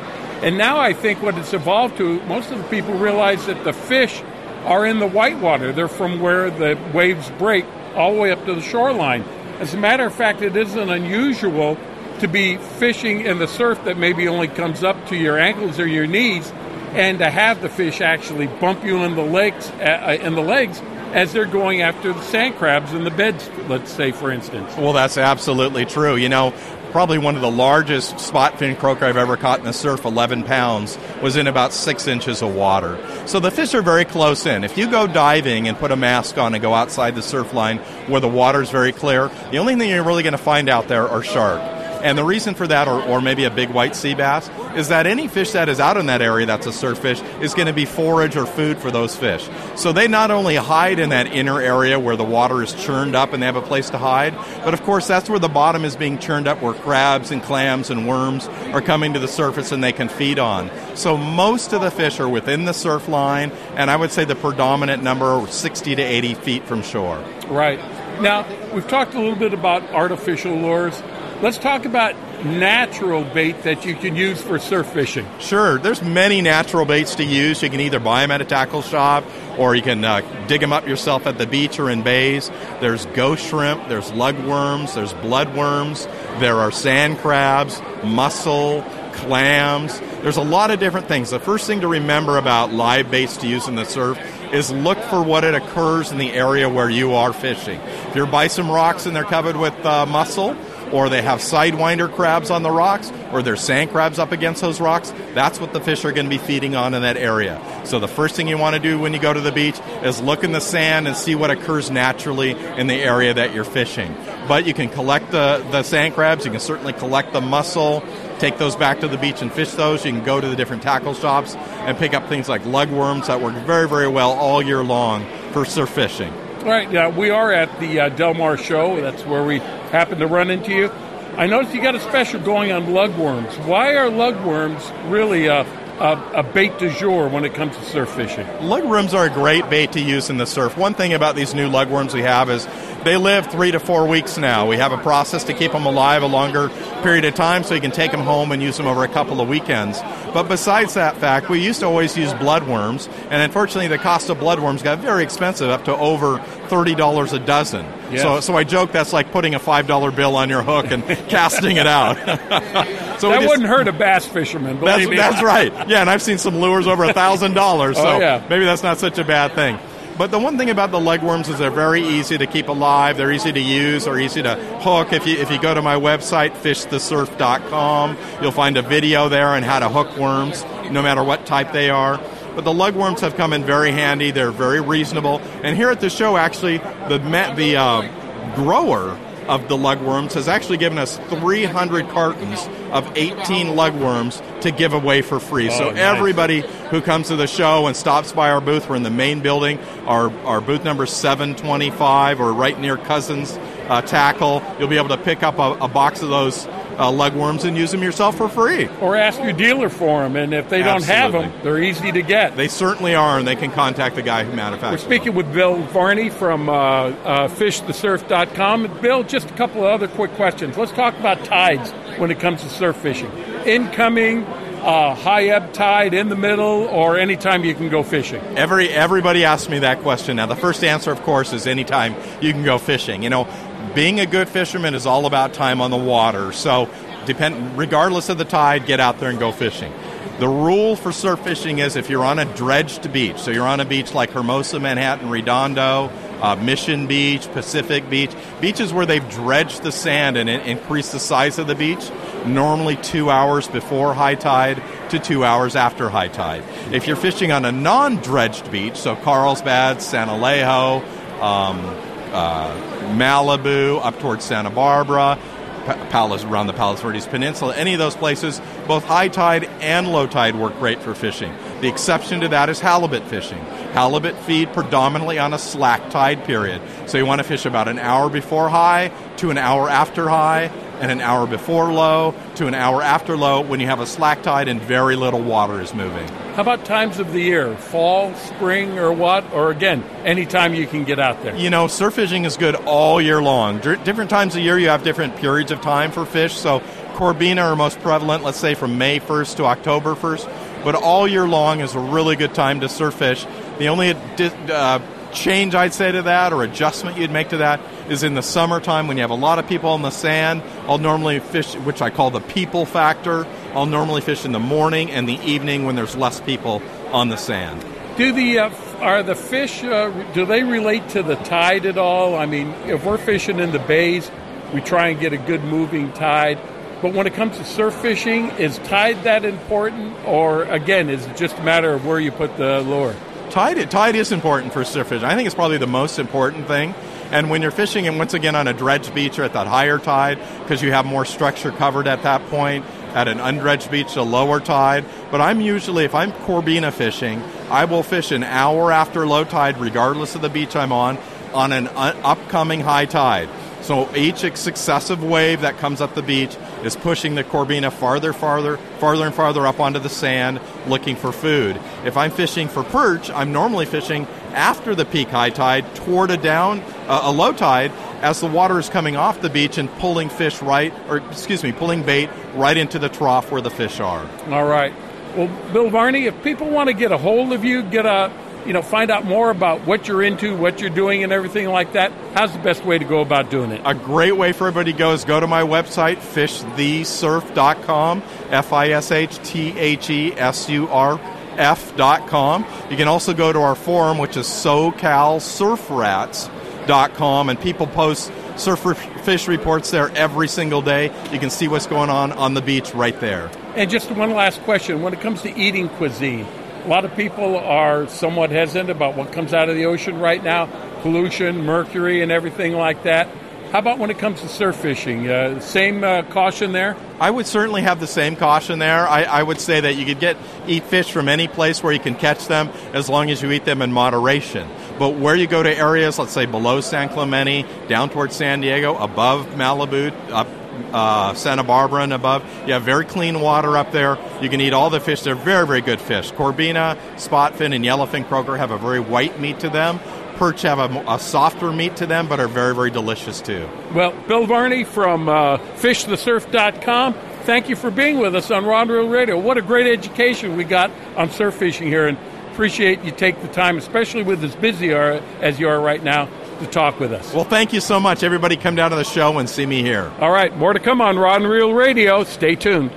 And now I think what it's evolved to, most of the people realize that the fish are in the whitewater. They're from where the waves break all the way up to the shoreline. As a matter of fact, it isn't unusual to be fishing in the surf that maybe only comes up to your ankles or your knees, and to have the fish actually bump you in the legs, uh, in the legs as they're going after the sand crabs in the beds, let's say, for instance. Well, that's absolutely true. You know, probably one of the largest spot fin croaker I've ever caught in the surf, 11 pounds, was in about six inches of water. So the fish are very close in. If you go diving and put a mask on and go outside the surf line where the water's very clear, the only thing you're really going to find out there are shark. And the reason for that, or, or maybe a big white sea bass, is that any fish that is out in that area that's a surf fish is going to be forage or food for those fish. So they not only hide in that inner area where the water is churned up and they have a place to hide, but of course that's where the bottom is being churned up where crabs and clams and worms are coming to the surface and they can feed on. So most of the fish are within the surf line, and I would say the predominant number are 60 to 80 feet from shore. Right. Now, we've talked a little bit about artificial lures. Let's talk about natural bait that you can use for surf fishing. Sure, there's many natural baits to use. You can either buy them at a tackle shop or you can uh, dig them up yourself at the beach or in bays. There's ghost shrimp, there's lugworms, there's bloodworms, there are sand crabs, mussel, clams. There's a lot of different things. The first thing to remember about live baits to use in the surf is look for what it occurs in the area where you are fishing. If you're by some rocks and they're covered with uh, mussel, or they have sidewinder crabs on the rocks, or there's sand crabs up against those rocks, that's what the fish are going to be feeding on in that area. So the first thing you want to do when you go to the beach is look in the sand and see what occurs naturally in the area that you're fishing. But you can collect the, the sand crabs, you can certainly collect the mussel, take those back to the beach and fish those. You can go to the different tackle shops and pick up things like lugworms that work very, very well all year long for surf fishing. All right, yeah, we are at the uh, Del Mar show. That's where we happen to run into you. I noticed you got a special going on lugworms. Why are lugworms really a, a, a, bait du jour when it comes to surf fishing? Lugworms are a great bait to use in the surf. One thing about these new lugworms we have is they live three to four weeks now. We have a process to keep them alive a longer period of time so you can take them home and use them over a couple of weekends. But besides that fact, we used to always use bloodworms, and unfortunately, the cost of bloodworms got very expensive, up to over $30 a dozen. Yes. So, so I joke that's like putting a $5 bill on your hook and *laughs* casting it out. *laughs* so that just, wouldn't hurt a bass fisherman, that's, that's, right. Yeah, and I've seen some lures over $1,000, *laughs* so oh, yeah. maybe that's not such a bad thing. But the one thing about the lugworms is they're very easy to keep alive. They're easy to use or easy to hook. If you if you go to my website fishthesurf.com, you'll find a video there on how to hook worms, no matter what type they are. But the lugworms have come in very handy. They're very reasonable. And here at the show, actually, the the uh, grower of the lugworms has actually given us 300 cartons of 18 lugworms to give away for free. Oh, so nice. everybody who comes to the show and stops by our booth, we're in the main building. Our, our booth number 725 or right near Cousins uh, Tackle. You'll be able to pick up a, a box of those uh, lugworms and use them yourself for free. Or ask your dealer for them, and if they don't have them, they're easy to get. They certainly are, and they can contact the guy who manufactures We're speaking them. with Bill Varney from uh, uh, FishTheSurf.com. Bill, just a couple of other quick questions. Let's talk about tides when it comes to surf fishing. Incoming, uh, high ebb tide in the middle, or anytime you can go fishing? Every everybody asks me that question. Now, the first answer, of course, is anytime you can go fishing. You know, being a good fisherman is all about time on the water. So, depend regardless of the tide, get out there and go fishing. The rule for surf fishing is if you're on a dredged beach, so you're on a beach like Hermosa, Manhattan, Redondo, uh, Mission Beach, Pacific Beach, beaches where they've dredged the sand and in- increased the size of the beach, normally two hours before high tide to two hours after high tide. If you're fishing on a non dredged beach, so Carlsbad, San Alejo, um, Uh, Malibu, up towards Santa Barbara, Pa- Palos around the Palos Verdes Peninsula, any of those places, both high tide and low tide work great for fishing. The exception to that is halibut fishing. Halibut feed predominantly on a slack tide period. So you want to fish about an hour before high to an hour after high, and an hour before low to an hour after low when you have a slack tide and very little water is moving. How about times of the year? Fall, spring, or what? Or again, anytime you can get out there? You know, surf fishing is good all year long. D- different times of year, you have different periods of time for fish. So, Corbina are most prevalent, let's say from May 1st to October 1st. But all year long is a really good time to surf fish. The only uh, change I'd say to that or adjustment you'd make to that is in the summertime when you have a lot of people on the sand. I'll normally fish, which I call the people factor. I'll normally fish in the morning and the evening when there's less people on the sand. Do the uh, are the fish uh, do they relate to the tide at all? I mean, if we're fishing in the bays, we try and get a good moving tide. But when it comes to surf fishing, is tide that important, or again, is it just a matter of where you put the lure? Tide, tide is important for surf fishing. I think it's probably the most important thing. And when you're fishing, and once again on a dredged beach or at that higher tide, because you have more structure covered at that point, at an undredged beach, a lower tide. But I'm usually, if I'm Corbina fishing, I will fish an hour after low tide, regardless of the beach I'm on, on an uh, upcoming high tide. So each successive wave that comes up the beach is pushing the Corbina farther, farther, farther and farther up onto the sand looking for food. If I'm fishing for perch, I'm normally fishing after the peak high tide toward a down, uh, a low tide, as the water is coming off the beach and pulling fish right, or excuse me, pulling bait right into the trough where the fish are. All right. Well, Bill Varney, if people want to get a hold of you, get a you know, find out more about what you're into, what you're doing, and everything like that, how's the best way to go about doing it? A great way for everybody to go is go to my website, fishthesurf.com, F I S H T H E S U R F.com. You can also go to our forum, which is SoCalSurfRats.com, and people post surf fish reports there every single day. You can see what's going on on the beach right there. And just one last question when it comes to eating cuisine, a lot of people are somewhat hesitant about what comes out of the ocean right now pollution, mercury, and everything like that. How about when it comes to surf fishing? Uh, same uh, caution there? I would certainly have the same caution there. I, I, would say that you could get eat fish from any place where you can catch them as long as you eat them in moderation. But where you go to areas, let's say below San Clemente, down towards San Diego, above Malibu, up uh, Santa Barbara and above. You have very clean water up there. You can eat all the fish. They're very, very good fish. Corbina, spotfin, and yellowfin croaker have a very white meat to them. Perch have a, a, softer meat to them, but are very, very delicious too. Well, Bill Varney from uh, FishTheSurf.com, thank you for being with us on and Radio. What a great education we got on surf fishing here, and appreciate you take the time, especially with as busy as you are right now, to talk with us. Well, thank you so much. Everybody come down to the show and see me here. All right, more to come on Rod and Reel Radio. Stay tuned.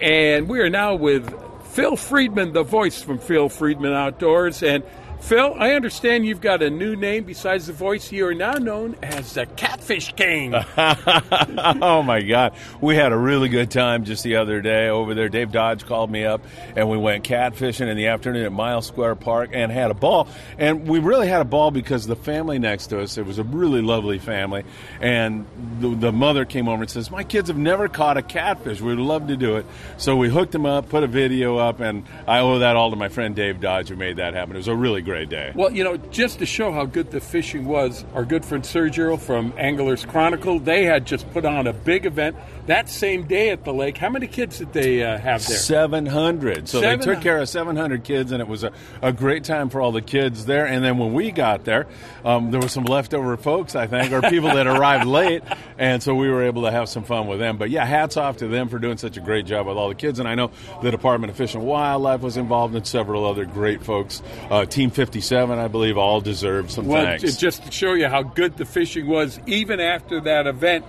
And we are now with Phil Friedman, the voice from Phil Friedman Outdoors. And Phil, I understand you've got a new name besides the voice. You are now known as the Catfish King. *laughs* oh my God, we had a really good time just the other day over there. Dave Dodge called me up, and we went catfishing in the afternoon at Mile Square Park and had a ball. And we really had a ball because the family next to us, it was a really lovely family, and the, the mother came over and says, "My kids have never caught a catfish. We'd love to do it." So we hooked them up, put a video up, and I owe that all to my friend Dave Dodge who made that happen. It was a really great great day. Well, you know, just to show how good the fishing was, our good friend Sergio from Anglers Chronicle, they had just put on a big event that same day at the lake. How many kids did they uh, have there? 700. So 700. they took care of 700 kids, and it was a, a great time for all the kids there. And then when we got there, um, there were some leftover folks, I think, or people that arrived *laughs* late, and so we were able to have some fun with them. But yeah, hats off to them for doing such a great job with all the kids. And I know the Department of Fish and Wildlife was involved, and several other great folks. Uh, Team 57, I believe, all deserve some well, thanks. Just to show you how good the fishing was, even after that event,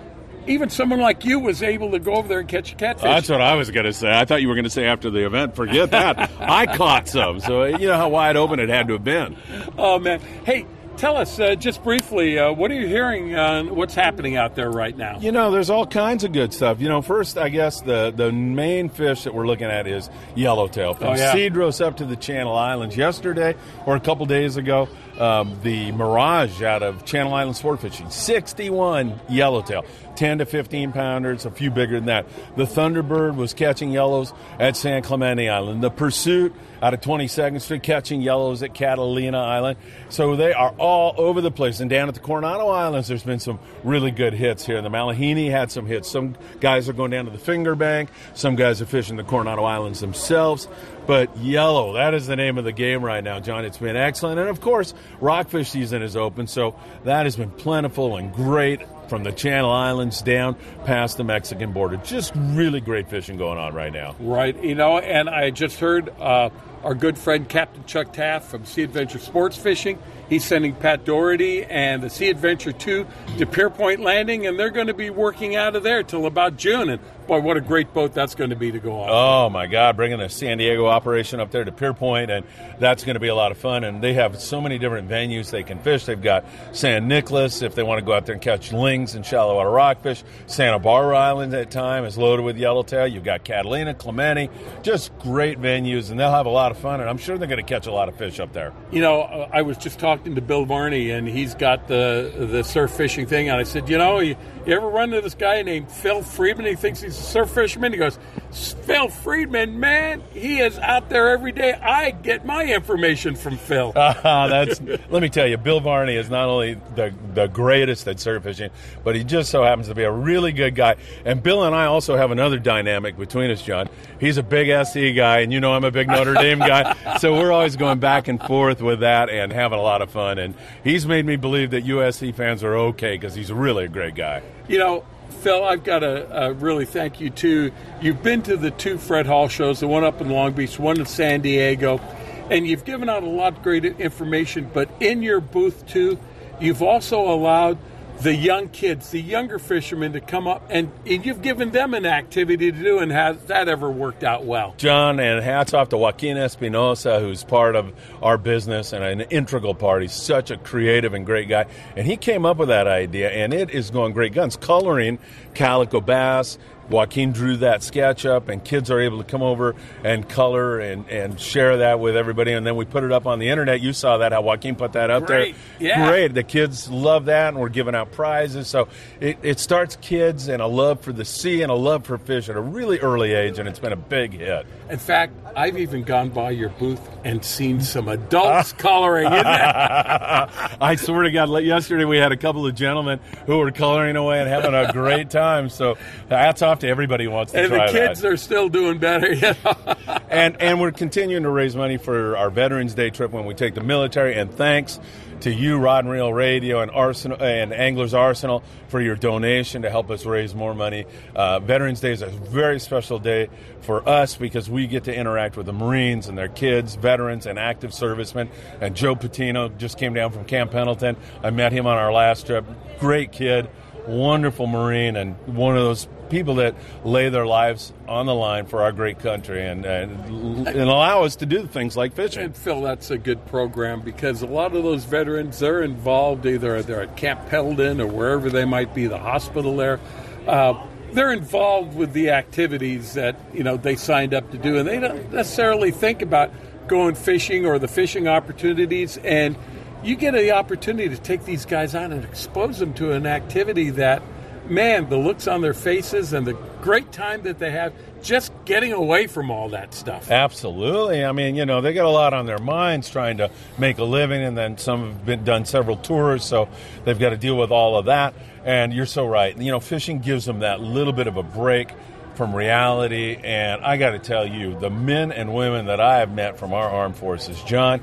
even someone like you was able to go over there and catch a catfish. That's what I was going to say. I thought you were going to say after the event. Forget that. *laughs* I caught some. So you know how wide open it had to have been. Oh man! Hey, tell us uh, just briefly. Uh, what are you hearing? on what's happening out there right now? You know, there's all kinds of good stuff. You know, first, I guess the the main fish that we're looking at is yellowtail from Oh, yeah. Cedros up to the Channel Islands. Yesterday or a couple days ago, um, the Mirage out of Channel Island Sport Fishing, 61 yellowtail, 10 to 15 pounders, a few bigger than that. The Thunderbird was catching yellows at San Clemente Island. The Pursuit out of 22nd Street catching yellows at Catalina Island. So they are all over the place. And down at the Coronado Islands, there's been some really good hits here. The Malihini had some hits. Some guys are going down to the Finger Bank. Some guys are fishing the Coronado Islands themselves. But yellow, that is the name of the game right now, John. It's been excellent. And of course, rockfish season is open, so that has been plentiful and great from the Channel Islands down past the Mexican border. Just really great fishing going on right now. Right, you know, and I just heard uh, our good friend Captain Chuck Taft from Sea Adventure Sports Fishing. He's sending Pat Doherty and the Sea Adventure 2 to Pier Point Landing, and they're going to be working out of there till about June. And boy, what a great boat that's going to be to go on. Oh my God! Bringing the San Diego operation up there to Pierpoint, and that's going to be a lot of fun. And they have so many different venues they can fish. They've got San Nicolas if they want to go out there and catch lings and shallow water rockfish. Santa Barbara Island at time is loaded with yellowtail. You've got Catalina, Clemente, just great venues, and they'll have a lot of fun. And I'm sure they're going to catch a lot of fish up there. You know, I was just talking to Bill Varney, and he's got the the surf fishing thing. And I said, you know, you, you ever run into this guy named Phil Friedman? He thinks he's a surf fisherman. He goes, Phil Friedman, man, he is out there every day. I get my information from Phil. Ah, *laughs* that's let me tell you, Bill Varney is not only the the greatest at surf fishing, but he just so happens to be a really good guy. And Bill and I also have another dynamic between us, John. He's a big SC guy, and you know I'm a big Notre Dame guy, *laughs* so we're always going back and forth with that and having a lot of fun. And he's made me believe that USC fans are okay because he's really a great guy. You know, Phil, I've got to uh, really thank you too. You've been to the two Fred Hall shows, the one up in Long Beach, one in San Diego, and you've given out a lot of great information. But in your booth too, you've also allowed the young kids, the younger fishermen, to come up, and, and you've given them an activity to do. And has that ever worked out well? John, and hats off to Joaquin Espinosa, who's part of our business and an integral part. He's such a creative and great guy. And he came up with that idea, and it is going great guns. Coloring calico bass. Joaquin drew that sketch up, and kids are able to come over and color and, and share that with everybody. And then we put it up on the internet. You saw that, how Joaquin put that up Great. there. Yeah. Great. The kids love that, and we're giving out prizes. So it, it starts kids and a love for the sea and a love for fish at a really early age, and it's been a big hit. In fact, I've even gone by your booth and seen some adults *laughs* coloring in there. *laughs* I swear to God, yesterday we had a couple of gentlemen who were coloring away and having a great time. So hats off to everybody who wants to and the kids that. are still doing better. *laughs* You know? and and we're continuing to raise money for our Veterans Day trip when we take the military. And thanks to you, Rod and Reel Radio and Arsenal and Anglers Arsenal, for your donation to help us raise more money. Uh, Veterans Day is a very special day for us because we get to interact with the Marines and their kids, veterans, and active servicemen. And Joe Patino just came down from Camp Pendleton. I met him on our last trip. Great kid, wonderful Marine, and one of those people that lay their lives on the line for our great country and, and, and allow us to do things like fishing. And Phil, that's a good program because a lot of those veterans they're involved either they're at Camp Pendleton or wherever they might be, the hospital there. Uh, they're involved with the activities that you know they signed up to do, and they don't necessarily think about going fishing or the fishing opportunities. And you get the opportunity to take these guys on and expose them to an activity that, man, the looks on their faces and the great time that they have just getting away from all that stuff. Absolutely. I mean, you know, they got a lot on their minds trying to make a living, and then some have been done several tours, so they've got to deal with all of that. And you're so right. You know, fishing gives them that little bit of a break from reality. And I got to tell you, the men and women that I have met from our armed forces, John,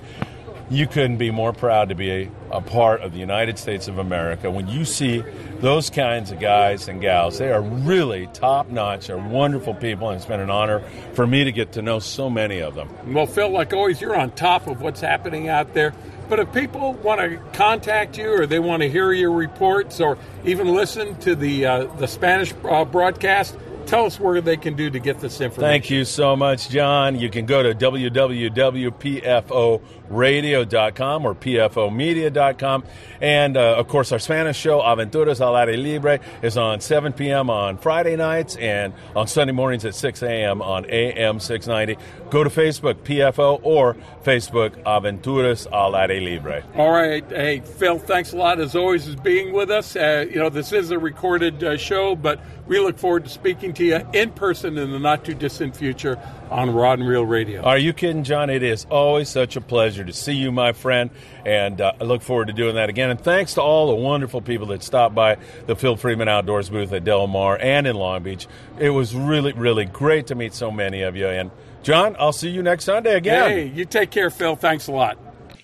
you couldn't be more proud to be a, part of the United States of America. When you see those kinds of guys and gals, they are really top notch. They're wonderful people, and it's been an honor for me to get to know so many of them. Well, Phil, like always, you're on top of what's happening out there. But if people want to contact you or they want to hear your reports or even listen to the uh, the Spanish uh, broadcast, tell us where they can do to get this information. Thank you so much, John. You can go to www.pforadio.com or pfomedia.com. And, uh, of course, our Spanish show, Aventuras al Aire Libre, is on 7 p.m. on Friday nights and on Sunday mornings at 6 a.m. on AM 690. Go to Facebook, PFO, or Facebook, Aventuras al Aire Libre. All right. Hey, Phil, thanks a lot, as always, as being with us. Uh, you know, this is a recorded uh, show, but we look forward to speaking to you in person in the not too distant future on Rod and Reel Radio. Are you kidding, John? It is always such a pleasure to see you, my friend, and uh, I look forward to doing that again. And thanks to all the wonderful people that stopped by the Phil Friedman Outdoors booth at Del Mar and in Long Beach. It was really, really great to meet so many of you. And John, I'll see you next Sunday again. Hey, you take care, Phil. Thanks a lot.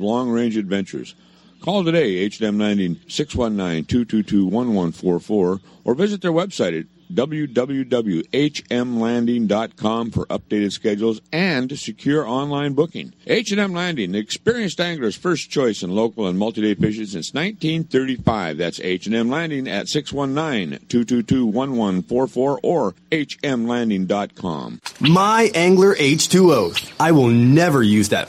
of long range adventures. Call today, H&M 619-222-1144, or visit their website at www.hmlanding.com for updated schedules and secure online booking. H&M Landing, the experienced angler's first choice in local and multi-day fishing since 1935. That's H&M Landing at 619-222-1144 or hmlanding.com. My Angler H2O. I will never use that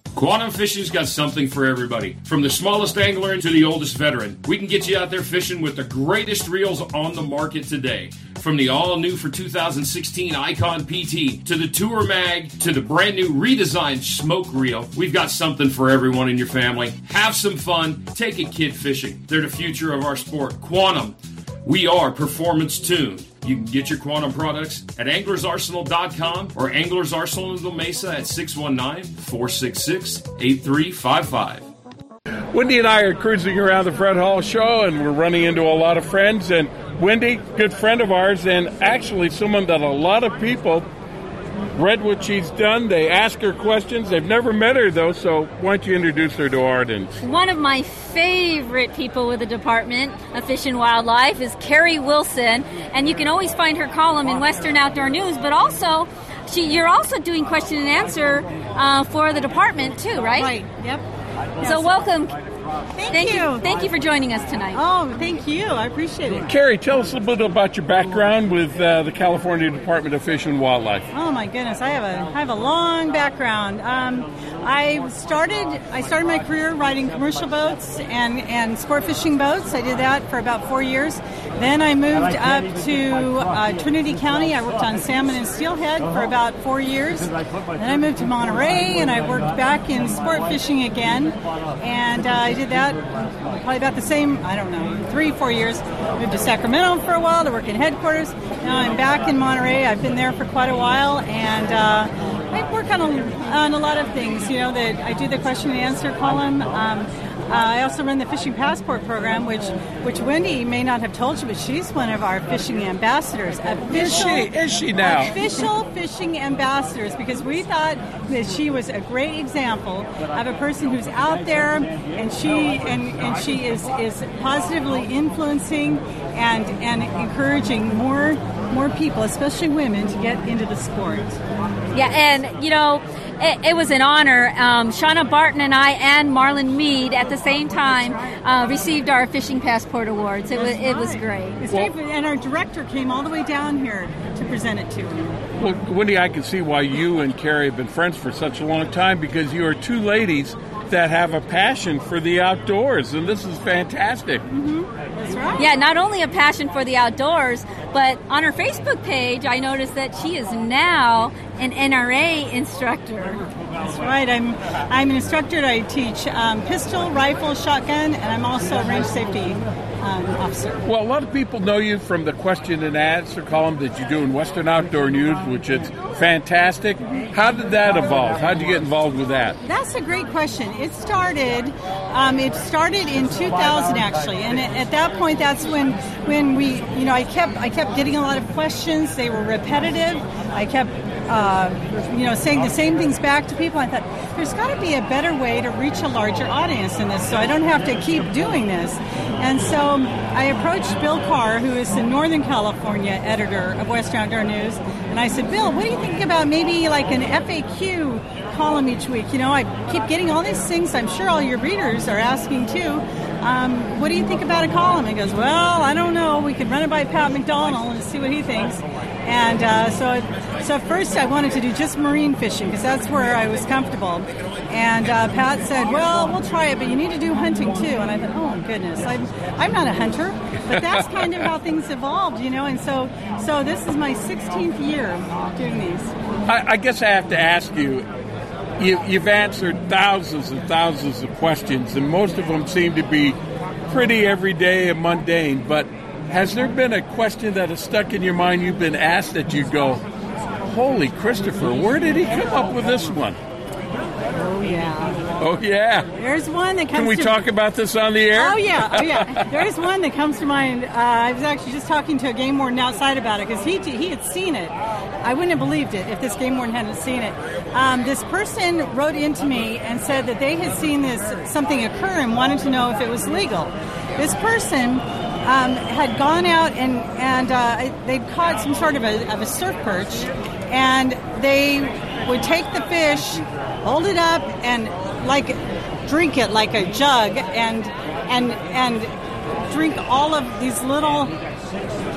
Quantum Fishing's got something for everybody. From the smallest angler to the oldest veteran, we can get you out there fishing with the greatest reels on the market today. From the all new for 2016 Icon PT to the Tour Mag to the brand new redesigned Smoke Reel, we've got something for everyone in your family. Have some fun, take a kid fishing. They're the future of our sport. Quantum, we are performance tuned. You can get your quantum products at anglersarsenal.com or Anglers Arsenal in Mesa at 619 466 8355. Wendy and I are cruising around the Fred Hall show, and we're running into a lot of friends. And Wendy, good friend of ours, and actually someone that a lot of people read what she's done. They ask her questions. They've never met her though, so why don't you introduce her to our audience? One of my favorite people with the Department of Fish and Wildlife is Carrie Wilson, and you can always find her column in Western Outdoor News. But also, she, you're also doing question and answer uh, for the department too, right? Right. Yep. So Yes. welcome. Thank, Thank you. Thank you for joining us tonight. Oh, thank you. I appreciate it. Carrie, tell us a little bit about your background with uh, the California Department of Fish and Wildlife. Oh my goodness, I have a I have a long background. Um, I started I started my career riding commercial boats and and sport fishing boats. I did that for about four years. Then I moved up to uh, Trinity County. I worked on salmon and steelhead for about four years. Then I moved to Monterey and I worked back in sport fishing again. And uh, I did that probably about the same, I don't know, three, four years. Moved to Sacramento for a while to work in headquarters. Now I'm back in Monterey. I've been there for quite a while, and uh, I work on a, on a lot of things. You know, that I do the question and answer column. Um, uh, I also run the fishing passport program, which which Wendy may not have told you, but she's one of our fishing ambassadors. Official, Is she? Is she now? Official fishing ambassadors, because we thought that she was a great example of a person who's out there, and she and, and she is is positively influencing and and encouraging more more people, especially women, to get into the sport. Yeah, and you know, it, it was an honor. Um, Shauna Barton and I and Marlon Mead at the same time uh, received our fishing passport awards. It was it was great. It's great, and our director came all the way down here to present it to her. Well, Wendy, I can see why you and Carrie have been friends for such a long time because you are two ladies that have a passion for the outdoors, and this is fantastic. That's right. Yeah, not only a passion for the outdoors, but on her Facebook page, I noticed that she is now an NRA instructor. That's right. I'm I'm an instructor. I teach um, pistol, rifle, shotgun, and I'm also a range safety um, officer. Well, a lot of people know you from the question and answer column that you do in Western Outdoor News, which is fantastic. How did that evolve? How did you get involved with that? That's a great question. It started. Um, it started in 2000 actually, and at, at that point, that's when when we, you know, I kept I kept getting a lot of questions. They were repetitive. I kept. Uh, you know, saying the same things back to people. I thought there's got to be a better way to reach a larger audience in this, so I don't have to keep doing this. And so I approached Bill Carr, who is the Northern California editor of West Outdoor News, and I said, Bill, what do you think about maybe like an FAQ column each week? You know, I keep getting all these things. I'm sure all your readers are asking too. Um, what do you think about a column? He goes, Well, I don't know. We could run it by Pat McDonald and see what he thinks. And uh, so, so first I wanted to do just marine fishing because that's where I was comfortable. And uh, Pat said, "Well, we'll try it, but you need to do hunting too." And I thought, "Oh goodness, I'm I'm not a hunter." But that's kind of how things evolved, you know. And so, so this is my 16th year doing these. I, I guess I have to ask you. You, you've answered thousands and thousands of questions, and most of them seem to be pretty everyday and mundane. But has there been a question that has stuck in your mind you've been asked that you go, Holy Christopher, where did he come up with this one? Oh yeah. Oh, yeah. There's one that comes. Can we to talk about this on the air? Oh yeah, oh yeah. *laughs* There's one that comes to mind. Uh, I was actually just talking to a game warden outside about it because he he had seen it. I wouldn't have believed it if this game warden hadn't seen it. Um, this person wrote into me and said that they had seen this something occur and wanted to know if it was legal. This person um, had gone out and and uh, they'd caught some sort of a, of a surf perch, and they would take the fish, hold it up, and like drink it like a jug, and and and drink all of these little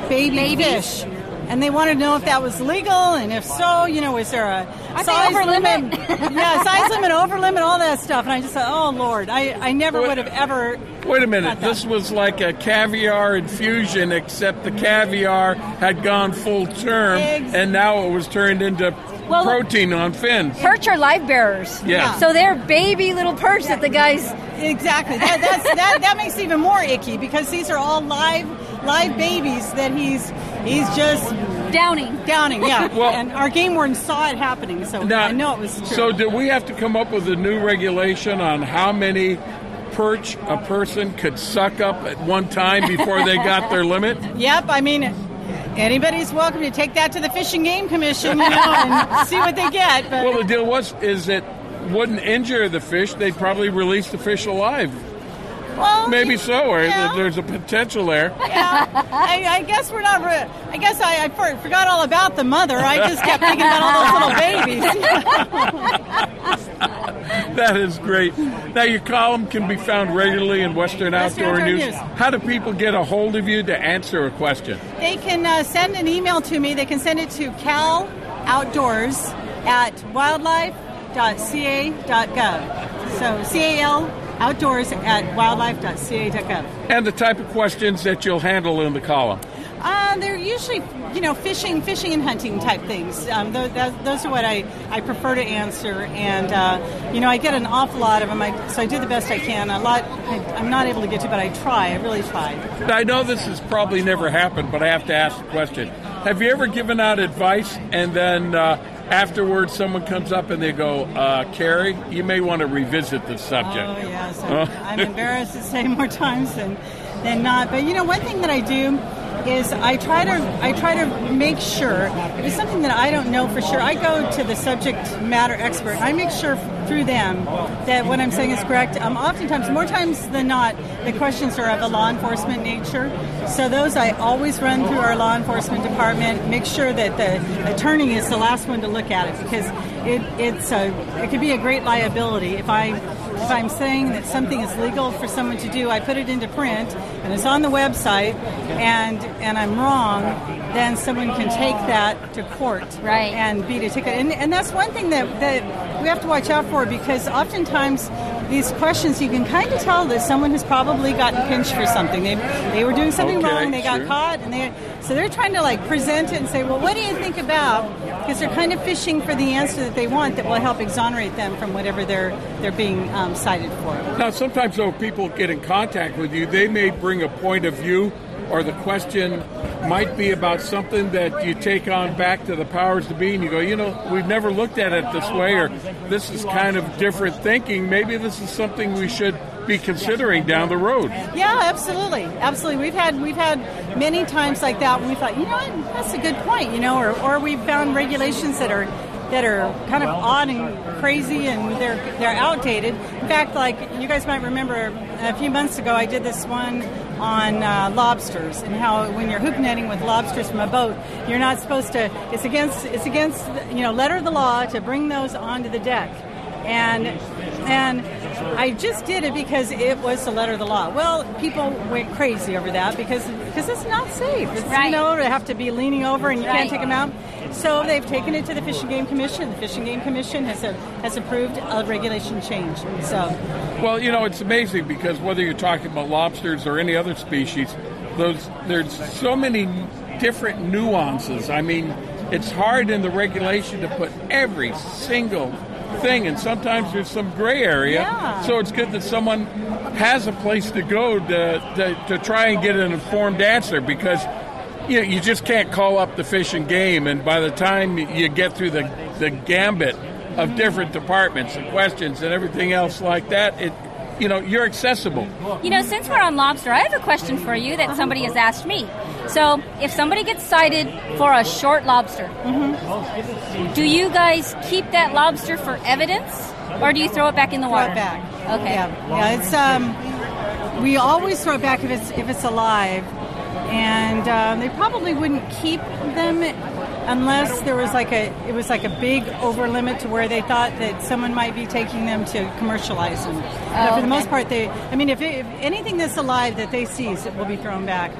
baby Babies? fish. And they wanted to know if that was legal, and if so, you know, was there a Aren't size limit? *laughs* yeah, size limit, over limit, all that stuff. And I just thought, oh Lord, I, I never would have ever. Wait a minute. This was like a caviar infusion, except the caviar had gone full term, Ex- and now it was turned into Well, protein on fins. Perch are live bearers. Yeah. So they're baby little perch that the guys. Exactly. That, that's, that, that makes it even more icky because these are all live live babies that he's he's just downing. Downing, yeah. *laughs* Well- and our game warden saw it happening, so Now, I know it was true. So, do we have to come up with a new regulation on how many perch a person could suck up at one time before they got *laughs* their limit? Yep, I mean, anybody's welcome to take that to the Fish and Game Commission, you know, and *laughs* see what they get. But Well, the deal was is it wouldn't injure the fish. They'd probably release the fish alive. Well, Maybe so, or yeah. there's a potential there. yeah, I, I guess we're not. Re- I guess I, I for- forgot all about the mother. I just kept thinking about all those little *laughs* babies. *laughs* That is great. Now, your column can be found regularly in Western, Western Outdoor, Outdoor News. News. How do people get a hold of you to answer a question? They can uh, send an email to me. They can send it to Cal Outdoors at wildlife.ca.gov. So C A L outdoors at wildlife.ca.gov. And the type of questions that you'll handle in the column. Uh, they're usually, you know, fishing, fishing and hunting type things. Um, th- that, those are what I, I prefer to answer, and uh, you know, I get an awful lot of them. I, so I do the best I can. A lot I, I'm not able to get to, but I try. I really try. I know this has probably never happened, but I have to ask the question: Have you ever given out advice and then? Uh, afterwards, someone comes up and they go, uh, "Carrie, you may want to revisit the subject." Oh yes, I'm, I'm embarrassed to say more times than than not. But you know, one thing that I do is I try to I try to make sure if it's something that I don't know for sure, I go to the subject matter expert. I make sure through them that what I'm saying is correct. Um, oftentimes, more times than not, the questions are of a law enforcement nature. So those I always run through our law enforcement department. Make sure that the attorney is the last one to look at it because it, it's a it could be a great liability if I if I'm saying that something is legal for someone to do, I put it into print and it's on the website, and and I'm wrong, then someone can take that to court right. and beat a ticket. And, and that's one thing that, that we have to watch out for because oftentimes these questions you can kind of tell that someone has probably gotten pinched for something. They, they were doing something Okay, wrong, they got sure. caught, and they so they're trying to like present it and say, well, what do you think about? Because they're kind of fishing for the answer that they want that will help exonerate them from whatever they're they're being um, cited for. Now, sometimes though people get in contact with you, they may bring a point of view, or the question might be about something that you take on back to the powers to be, and you go, you know, we've never looked at it this way, or this is kind of different thinking. Maybe this is something we should be considering down the road. Yeah, absolutely, absolutely. We've had we've had many times like that when we thought, you know, what, that's a good point, you know, or or we've found regulations that are that are kind of odd and crazy and they're they're outdated. In fact, like you guys might remember a few months ago, I did this one on uh, lobsters and how when you're hoop netting with lobsters from a boat, you're not supposed to. It's against it's against you know letter of the law to bring those onto the deck, and and I just did it because it was the letter of the law. Well, people went crazy over that because because it's not safe. It's, Right. You know, to have to be leaning over and you Right. can't take them out. So they've taken it to the Fish and Game Commission. The Fish and Game Commission has a, has approved a regulation change. So Well, you know, it's amazing because whether you're talking about lobsters or any other species, those there's so many different nuances. I mean, it's hard in the regulation to put every single thing, and sometimes there's some gray area. Yeah. So it's good that someone has a place to go to, to, to try and get an informed answer because you know, you just can't call up the fish and game, and by the time you get through the, the gambit of different departments and questions and everything else like that, it you know, you're accessible. You know, since we're on lobster, I have a question for you that somebody has asked me. So, if somebody gets cited for a short lobster, do you guys keep that lobster for evidence, or do you throw it back in the Throw water? it back. Okay. Yeah, yeah. It's um, we always throw it back if it's if it's alive, and um, they probably wouldn't keep them unless there was like a it was like a big over limit to where they thought that someone might be taking them to commercialize them. but for okay. the most part, they I mean, if, it, if anything that's alive that they seize, it will be thrown back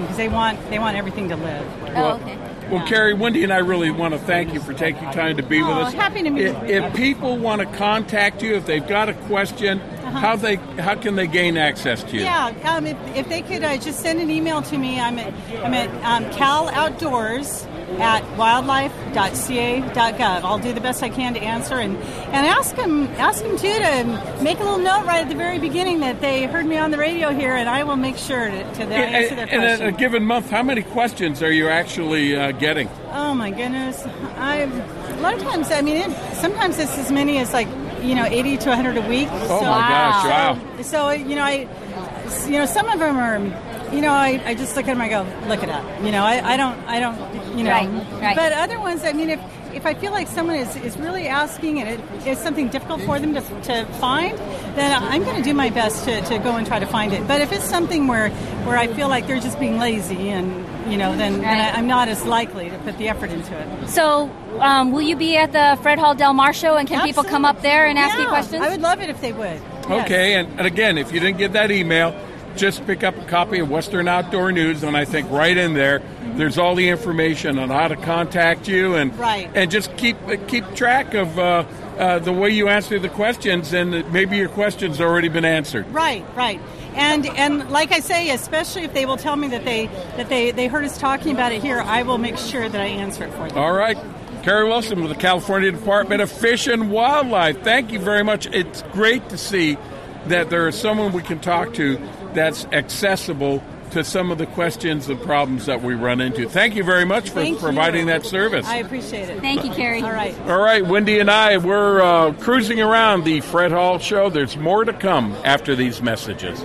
because they want they want everything to live. Oh, okay. Well, Carrie, Wendy and I really want to thank you for taking time to be with Oh, us. happy to meet If, you. if people want to contact you, if they've got a question, how they how can they gain access to you? Uh-huh. Yeah, um, if, if they could uh, just send an email to me, I'm at, I'm at um, Cal Outdoors at wildlife.ca.gov. I'll do the best I can to answer and, and ask them ask them too to make a little note right at the very beginning that they heard me on the radio here, and I will make sure to, to answer their question. a given month, how many questions are you actually uh, getting? Oh my goodness! I a lot of times. I mean, it, sometimes it's as many as like you know, eighty to hundred a week. Oh my gosh! Wow. So you know, I, you know, some of them are, you know, I, I just look at them, I go, look it up. You know, I, I don't, I don't, you know. Right, right. But other ones, I mean, if if I feel like someone is, is really asking and it is something difficult for them to, to find, then I'm going to do my best to, to go and try to find it. But if it's something where where I feel like they're just being lazy and you know, then, then I, I'm not as likely to put the effort into it. So, um, will you be at the Fred Hall Del Mar show, and can people come up there and ask you Yeah, questions? I would love it if they would. Yes. Okay, and, and again, if you didn't get that email, just pick up a copy of Western Outdoor News, and I think right in there, there's all the information on how to contact you and Right. and just keep keep track of uh, uh, the way you answer the questions, and maybe your questions already been answered. Right, right. And and like I say, especially if they will tell me that they that they, they heard us talking about it here, I will make sure that I answer it for them. All right. Carrie Wilson with the California Department of Fish and Wildlife. Thank you very much. It's great to see that there is someone we can talk to that's accessible to some of the questions and problems that we run into. Thank you very much for Thank you. providing that service. I appreciate it. Thank you, Carrie. All right. All right, Wendy and I, we're uh, cruising around the Fred Hall Show. There's more to come after these messages.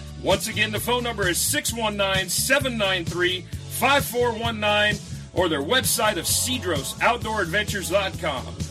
Once again, the phone number is 619 793 5419 or their website of cedrosoutdooradventures.com.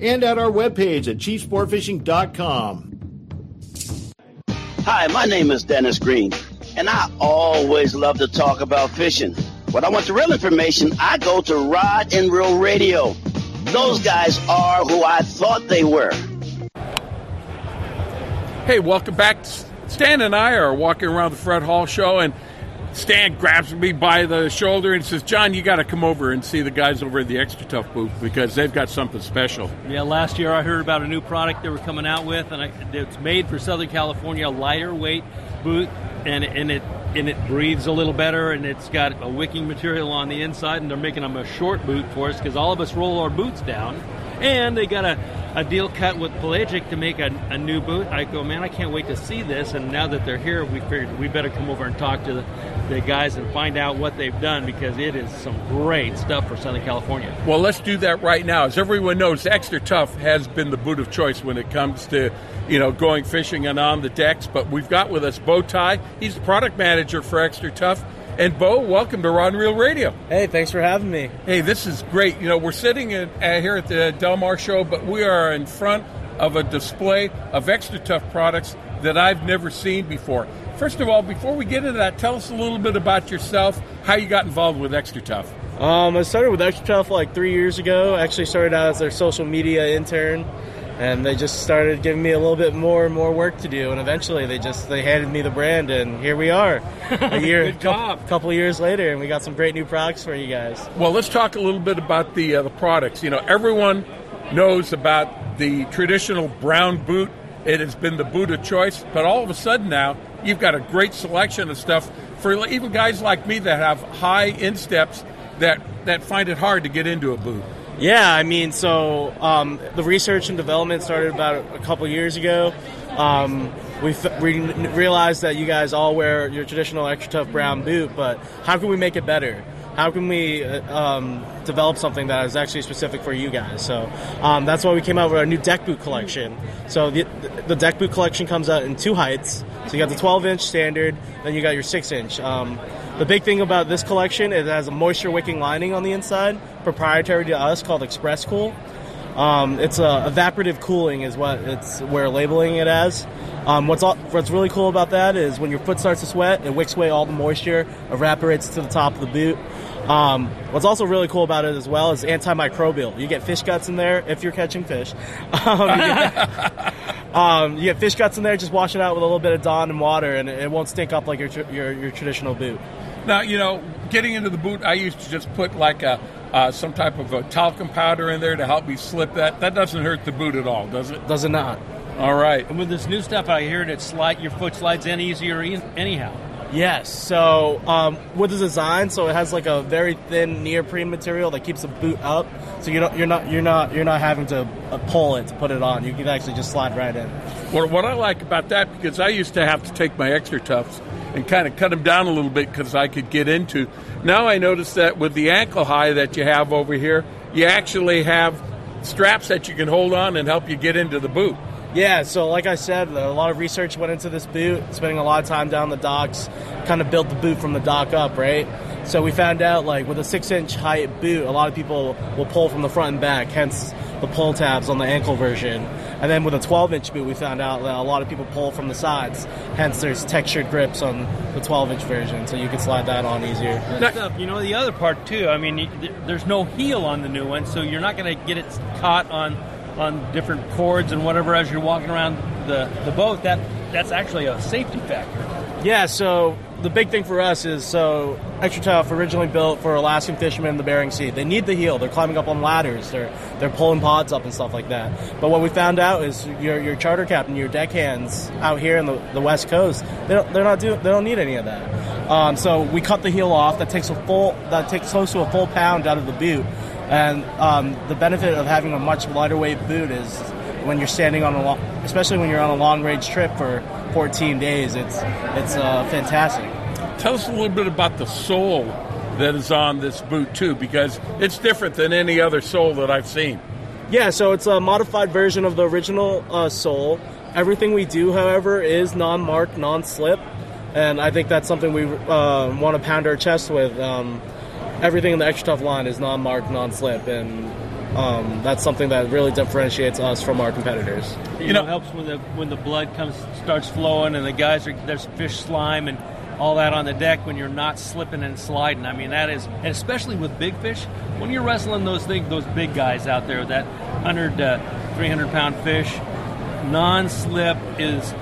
and at our webpage at chiefsportfishing.com. Hi, my name is Dennis Green, and I always love to talk about fishing. When I want the real information, I go to Rod and Reel Radio. Those guys are who I thought they were. Hey, welcome back. Stan and I are walking around the Fred Hall show, and Stan grabs me by the shoulder and says, John, you got to come over and see the guys over at the XtraTuf booth because they've got something special. Yeah, last year I heard about a new product they were coming out with, and I, it's made for Southern California, a lighter weight boot, and and it and it breathes a little better, and it's got a wicking material on the inside, and they're making them a short boot for us because all of us roll our boots down, and they got a a deal cut with Pelagic to make a, a new boot. I go, man, I can't wait to see this. And now that they're here, we figured we better come over and talk to the, the guys and find out what they've done because it is some great stuff for Southern California. Well, let's do that right now. As everyone knows, XtraTuf has been the boot of choice when it comes to, you know, going fishing and on the decks. But we've got with us Bo Ty. He's the product manager for XtraTuf. And Bo, welcome to Rod and Reel Radio. Hey, thanks for having me. Hey, this is great. You know, we're sitting in, uh, here at the Del Mar show, but we are in front of a display of XtraTuf products that I've never seen before. First of all, before we get into that, tell us a little bit about yourself, how you got involved with XtraTuf. Um, I started with XtraTuf like three years ago. Actually, started out as their social media intern, and they just started giving me a little bit more and more work to do. And eventually, they just they handed me the brand, and here we are, *laughs* a year, Good job. couple, couple years later, and we got some great new products for you guys. Well, let's talk a little bit about the uh, the products. You know, everyone knows about the traditional brown boot. It has been the boot of choice, but all of a sudden now you've got a great selection of stuff for even guys like me that have high insteps that that find it hard to get into a boot. Yeah, I mean, so um, the research and development started about a couple years ago. Um, we, f- we realized that you guys all wear your traditional XtraTuf brown boot, but how can we make it better? How can we uh, um, develop something that is actually specific for you guys? So um, that's why we came out with our new deck boot collection. So the, the deck boot collection comes out in two heights. So you got the 12 inch standard, then you got your 6 inch. Um, the big thing about this collection is it has a moisture wicking lining on the inside, proprietary to us, called Express Cool. Um, it's a evaporative cooling is what it's we're labeling it as. Um, what's all, what's really cool about that is when your foot starts to sweat, it wicks away all the moisture, evaporates to the top of the boot. Um, what's also really cool about it as well is antimicrobial. You get fish guts in there if you're catching fish. *laughs* Um, you, get, *laughs* um, you get fish guts in there. Just wash it out with a little bit of Dawn and water, and it won't stink up like your your, your traditional boot. Now, you know, getting into the boot, I used to just put like a uh, some type of a talcum powder in there to help me slip that. That doesn't hurt the boot at all, does it? Does it not? All right. And with this new stuff, I hear it slide your foot slides in easier e- anyhow. Yes. So um, with the design, so it has like a very thin neoprene material that keeps the boot up. So you don't, you're not, you're not, you're not having to uh, pull it to put it on. You can actually just slide right in. What, what I like about that, because I used to have to take my XtraTufs and kind of cut them down a little bit because I could get into. Now I notice that with the ankle high that you have over here, you actually have straps that you can hold on and help you get into the boot. Yeah, so like I said, a lot of research went into this boot, spending a lot of time down the docks, kind of built the boot from the dock up, right? So we found out, like, with a six inch height boot, a lot of people will pull from the front and back, hence the pull tabs on the ankle version. And then with a 12 inch boot, we found out that a lot of people pull from the sides, hence there's textured grips on the 12 inch version, so you can slide that on easier. Stuff. You know the other part too. I mean, there's no heel on the new one, so you're not going to get it caught on on different cords and whatever as you're walking around the, the boat. That that's actually a safety factor. Yeah, so the big thing for us is so XtraTuf originally built for Alaskan fishermen in the Bering Sea. They need the heel. They're climbing up on ladders. They're they're pulling pods up and stuff like that. But what we found out is your your charter captain, your deckhands out here in the, the West Coast, they don't, they're not doing they don't need any of that. Um, so we cut the heel off. That takes a full that takes close to a full pound out of the boot. And um, the benefit of having a much lighter weight boot is when you're standing on a long, especially when you're on a long range trip for 14 days, it's it's uh, fantastic. Tell us a little bit about the sole that is on this boot too, because it's different than any other sole that I've seen. Yeah, so it's a modified version of the original uh, sole. Everything we do, however, is non-marked, non-slip, and I think that's something we uh, want to pound our chest with. Um, everything in the XtraTuf line is non-marked, non-slip, and um, that's something that really differentiates us from our competitors. You, know, helps when the when the blood comes starts flowing and the guys are there's fish slime and all that on the deck when you're not slipping and sliding. I mean that is and especially with big fish when you're wrestling those things those big guys out there that 100 uh, 300 pound fish non-slip is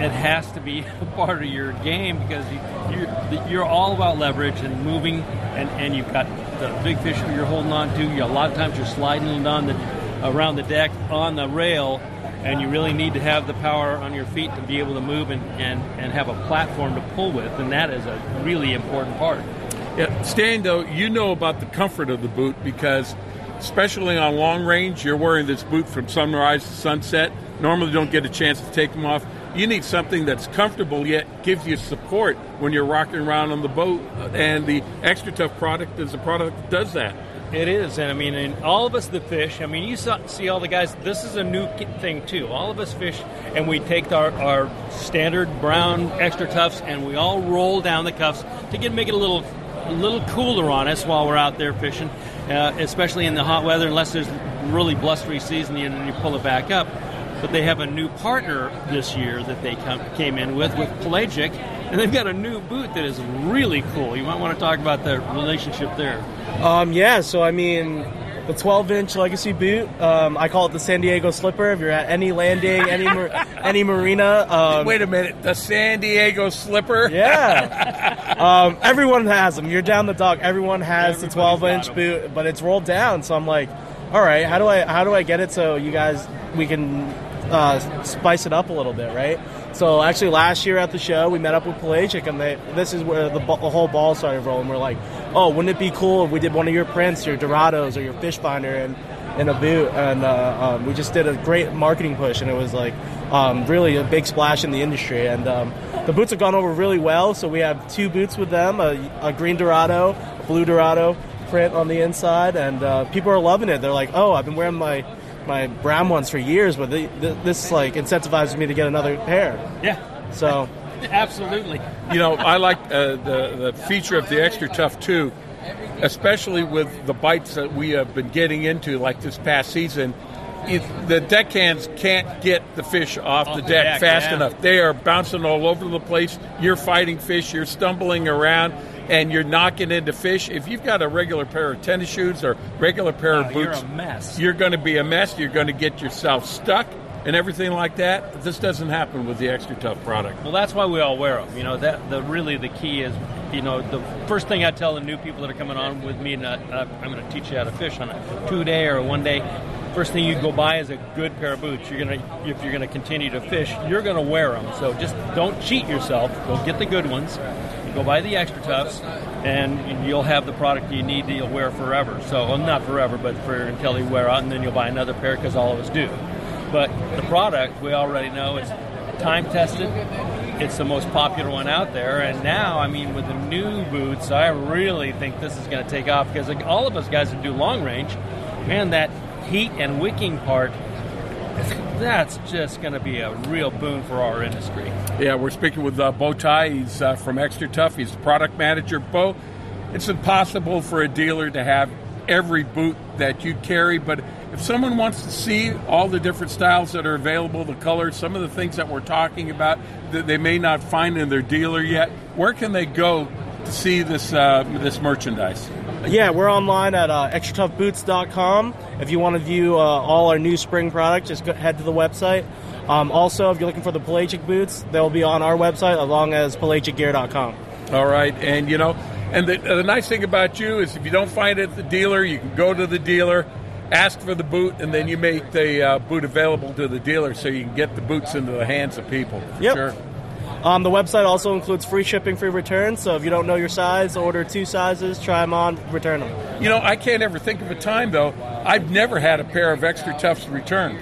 it has to be *laughs* a part of your game because you, you're you're all about leverage and moving and, and you've got the big fish you're holding on to. You, a lot of times you're sliding on the around the deck on the rail and you really need to have the power on your feet to be able to move and, and, and have a platform to pull with and that is a really important part. Yeah, Stan, though, you know about the comfort of the boot because especially on long range, you're wearing this boot from sunrise to sunset. Normally, don't get a chance to take them off. You need something that's comfortable yet gives you support when you're rocking around on the boat. And the XtraTuf product is a product that does that. It is, and I mean, all of us that fish. I mean, you saw, see all the guys. This is a new thing too. All of us fish, and we take our, our standard brown XtraTufs, and we all roll down the cuffs to get make it a little a little cooler on us while we're out there fishing, uh, especially in the hot weather. Unless there's really blustery season, and you pull it back up. But they have a new partner this year that they come, came in with with Pelagic, and they've got a new boot that is really cool. You might want to talk about the relationship there. Um, yeah, so I mean, the 12 inch legacy boot, um, I call it the San Diego slipper. If you're at any landing, any mar- *laughs* any marina. Um, Wait a minute, the San Diego slipper? Yeah. um, everyone has them. You're down the dock. Everyone has the 12 inch boot, but it's rolled down. So I'm like, all right, how do I how do I get it so you guys we can uh, spice it up a little bit, right? So actually, last year at the show, we met up with Pelagic, and they, this is where the, the whole ball started rolling. We're like, oh, wouldn't it be cool if we did one of your prints, your Dorados, or your fish finder, and in a boot? And uh, um, we just did a great marketing push, and it was like um, really a big splash in the industry. And um, the boots have gone over really well. So we have two boots with them: a, a green Dorado, a blue Dorado print on the inside, and uh, people are loving it. They're like, oh, I've been wearing my my brown ones for years, but the, the, this like incentivizes me to get another pair. Yeah. So, *laughs* absolutely. You know, I like uh, the the feature of the XtraTuf too, especially with the bites that we have been getting into, like this past season. It, the deckhands can't get the fish off, Off the, the deck, deck, fast yeah. enough. They are bouncing all over the place. You're fighting fish. You're stumbling around. And you're knocking into fish. If you've got a regular pair of tennis shoes or regular pair of boots, you're a mess. You're going to be a mess. You're going to get yourself stuck and everything like that. This doesn't happen with the XtraTuf product. Well, that's why we all wear them. You know, that the really the key is, you know, the first thing I tell the new people that are coming on with me, and uh, I'm going to teach you how to fish on a two day or a one day. First thing you go buy is a good pair of boots. You're gonna, if you're gonna continue to fish, you're gonna wear them. So just don't cheat yourself. Go get the good ones. Go buy the XtraTufs, and you'll have the product you need that you'll wear forever. So, well, not forever, but for until you wear out, and then you'll buy another pair because all of us do. But the product we already know is time tested. It's the most popular one out there, and now, I mean, with the new boots, I really think this is going to take off because all of us guys that do long range, man, that heat and wicking part, *laughs* that's just going to be a real boon for our industry. Yeah, we're speaking with uh, Bo Tai. He's uh, from XtraTuf. He's the product manager. Bo, it's impossible for a dealer to have every boot that you carry, but if someone wants to see all the different styles that are available, the colors, some of the things that we're talking about that they may not find in their dealer yet, where can they go to see this uh, this merchandise? Yeah, we're online at uh, extratoughboots.com. If you want to view uh, all our new spring product, just go, head to the website. Um, also, if you're looking for the pelagic boots, they'll be on our website along as pelagicgear.com. All right, and you know, and the, the nice thing about you is if you don't find it at the dealer, you can go to the dealer, ask for the boot, and then you make the uh, boot available to the dealer so you can get the boots into the hands of people. For Yep. Sure. Um, the website also includes free shipping, free returns. So if you don't know your size, order two sizes, try them on, return them. You know, I can't ever think of a time though. I've never had a pair of extra toughs returned.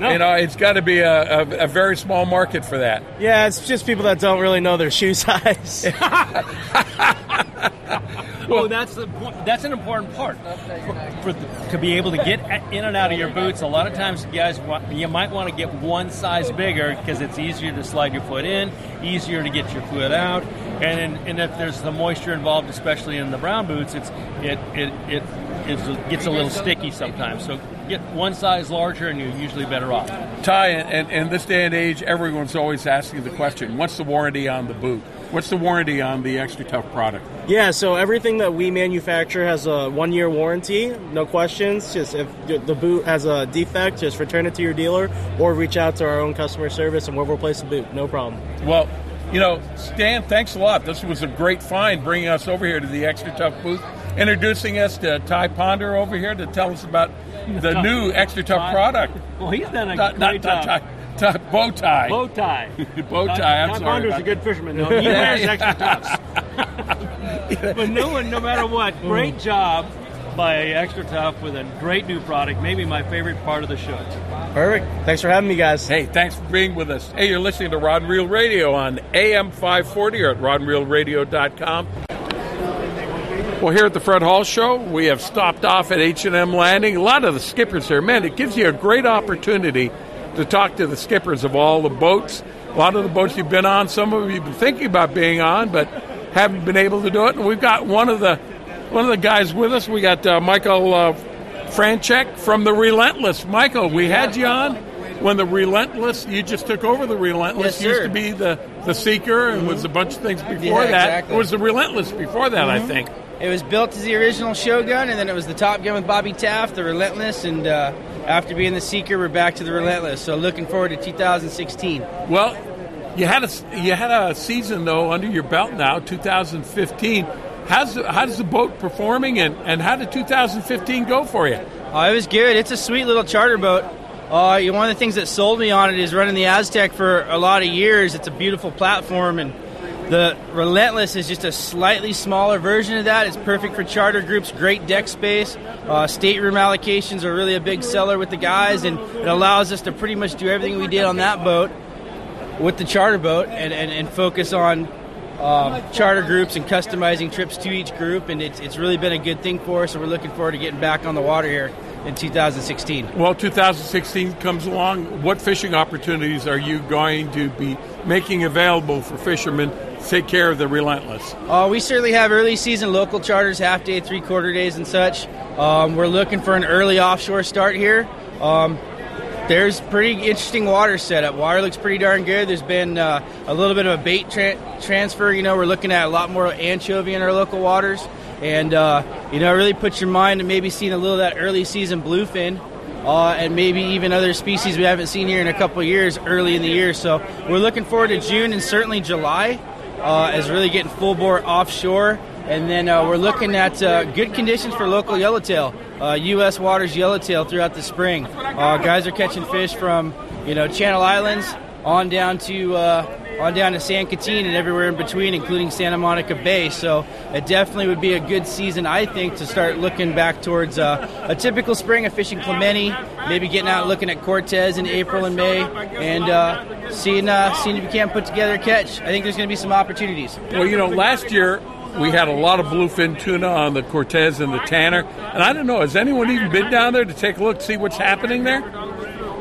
No. You know, it's got to be a, a, a very small market for that. Yeah, it's just people that don't really know their shoe *laughs* size. *laughs* Oh, well, that's the point. That's an important part for, for the, to be able to get in and out of your boots. A lot of times, you guys, want, you might want to get one size bigger because it's easier to slide your foot in, easier to get your foot out, and in, and if there's the moisture involved, especially in the brown boots, it's it it it it's, gets a little sticky sometimes. So get one size larger, and you're usually better off. Ty, and in this day and age, everyone's always asking the question: What's the warranty on the boot? What's the warranty on the XtraTuf product? Yeah, so everything that we manufacture has a one year warranty, no questions. Just if the boot has a defect, just return it to your dealer or reach out to our own customer service and we'll replace the boot, no problem. Well, you know, Stan, thanks a lot. This was a great find bringing us over here to the XtraTuf booth, introducing us to Ty Ponder over here to tell us about the new XtraTuf product. Well, he's done a Not- great not job. Ty- Ty- bow tie. Bow tie. *laughs* bow tie. I'm Ty sorry. Ponder's a good that. fisherman, though. He wears XtraTufs. but no one, no matter what, great mm. job. by XtraTuf with a great new product, maybe my favorite part of the show. Perfect. Thanks for having me, guys. Hey, thanks for being with us. Hey, you're listening to Rod and Reel Radio on AM 540 or at rodandreelradio.com. Well, here at the Fred Hall Show, we have stopped off at H&M Landing. A lot of the skippers here. man, it gives you a great opportunity to talk to the skippers of all the boats. A lot of the boats you've been on, some of them you have been thinking about being on, but haven't been able to do it. And we've got one of the one of the guys with us. We got uh, Michael uh, Franchek from the Relentless. Michael, we had you on when the Relentless. You just took over the Relentless. Yes, used to be the the Seeker and was a bunch of things before Yeah, that. exactly. It was the Relentless before that, I Mhm. think. It was built as the original Shogun, and then it was the Top Gun with Bobby Taft, the Relentless, and uh, after being the Seeker, we're back to the Relentless. So looking forward to 2016. Well, you had a you had a season though under your belt now, 2015. How's the, how's the boat performing, and, and how did 2015 go for you? Uh, it was good. It's a sweet little charter boat. Uh, you know, one of the things that sold me on it is running the Aztec for a lot of years. It's a beautiful platform, and the Relentless is just a slightly smaller version of that. It's perfect for charter groups, great deck space. Uh, stateroom allocations are really a big seller with the guys, and it allows us to pretty much do everything we did on that boat with the charter boat and, and, and focus on um, charter groups and customizing trips to each group. And it's, it's really been a good thing for us, and we're looking forward to getting back on the water here in 2016. Well, 2016 comes along. What fishing opportunities are you going to be making available for fishermen to take care of the Relentless? Uh, we certainly have early season local charters, half day, three quarter days, and such. Um, we're looking for an early offshore start here. Um, there's pretty interesting water setup. Water looks pretty darn good. There's been uh, a little bit of a bait tra- transfer. You know, we're looking at a lot more anchovy in our local waters, and uh, you know, it really puts your mind to maybe seeing a little of that early season bluefin. Uh, and maybe even other species we haven't seen here in a couple years early in the year. So we're looking forward to June and certainly July uh, as really getting full bore offshore. And then uh, we're looking at uh, good conditions for local yellowtail, uh, U.S. waters yellowtail throughout the spring. Uh, guys are catching fish from you know Channel Islands on down to uh, on down to San Quintin and everywhere in between, including Santa Monica Bay. So it definitely would be a good season, I think, to start looking back towards uh, a typical spring of fishing Clemente, maybe getting out looking at Cortez in April and May, and uh, seeing uh, seeing if you can't put together a catch. I think there's going to be some opportunities. Well, you know, last year we had a lot of bluefin tuna on the Cortez and the Tanner, and I don't know, has anyone even been down there to take a look, see what's happening there?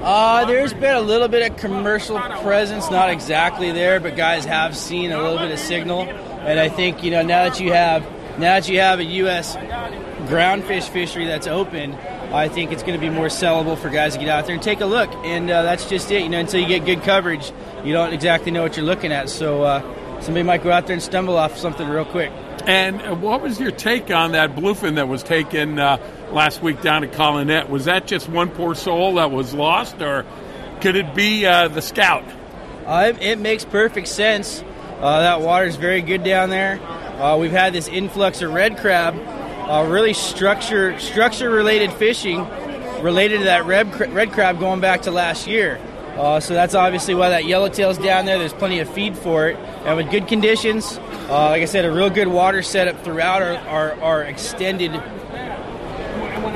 Uh, there's been a little bit of commercial presence, not exactly there, but guys have seen a little bit of signal. And I think you know now that you have now that you have a U.S. groundfish fishery that's open, I think it's going to be more sellable for guys to get out there and take a look. And uh, that's just it. You know, until you get good coverage, you don't exactly know what you're looking at. So uh, somebody might go out there and stumble off something real quick. And what was your take on that bluefin that was taken uh, last week down at Colonet? Was that just one poor soul that was lost, or could it be uh, the scout? Uh, it, it makes perfect sense. Uh, that water is very good down there. Uh, we've had this influx of red crab, uh, really structure structure related fishing related to that red, red crab going back to last year. Uh, so that's obviously why that yellowtail's down there. There's plenty of feed for it, and with good conditions, like I said, a real good water setup throughout our, our, our extended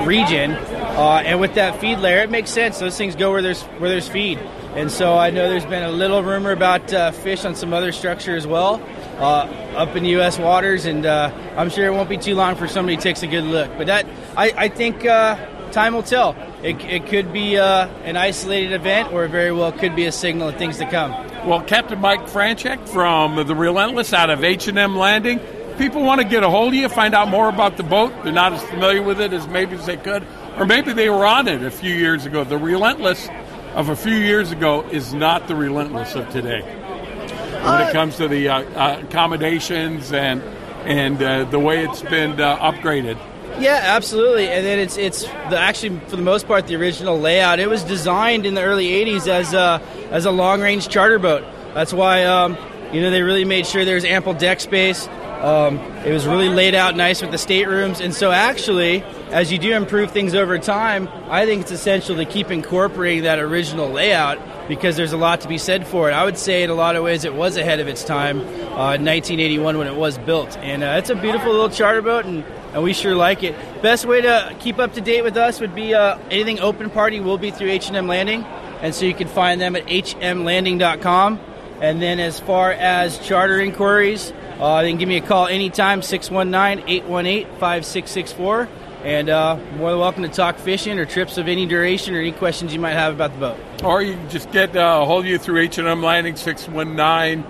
region, uh, and with that feed layer, it makes sense. Those things go where there's where there's feed, and so I know there's been a little rumor about uh, fish on some other structure as well, uh, up in U.S. waters, and uh, I'm sure it won't be too long for somebody takes a good look. But that I, I think uh, time will tell. It, it could be uh, an isolated event, or very well could be a signal of things to come. Well, Captain Mike Franchek from the Relentless out of H&M Landing. People want to get a hold of you, find out more about the boat. They're not as familiar with it as maybe as they could, or maybe they were on it a few years ago. The Relentless of a few years ago is not the Relentless of today. When it comes to the uh, uh, accommodations and and uh, the way it's been uh, upgraded. Yeah, absolutely. And then it's it's the actually for the most part the original layout. It was designed in the early '80s as a as a long range charter boat. That's why um, you know they really made sure there was ample deck space. Um, it was really laid out nice with the staterooms, and so actually as you do improve things over time, I think it's essential to keep incorporating that original layout because there's a lot to be said for it. I would say in a lot of ways it was ahead of its time uh, in 1981 when it was built, and uh, it's a beautiful little charter boat and. And we sure like it. Best way to keep up to date with us would be uh, anything open party will be through H&M Landing, and so you can find them at hmlanding.com. And then as far as charter inquiries, uh, they can give me a call anytime, 619 818 5664. And uh, more than welcome to talk fishing or trips of any duration or any questions you might have about the boat. Or you can just get uh, a hold of you through H&M Landing 619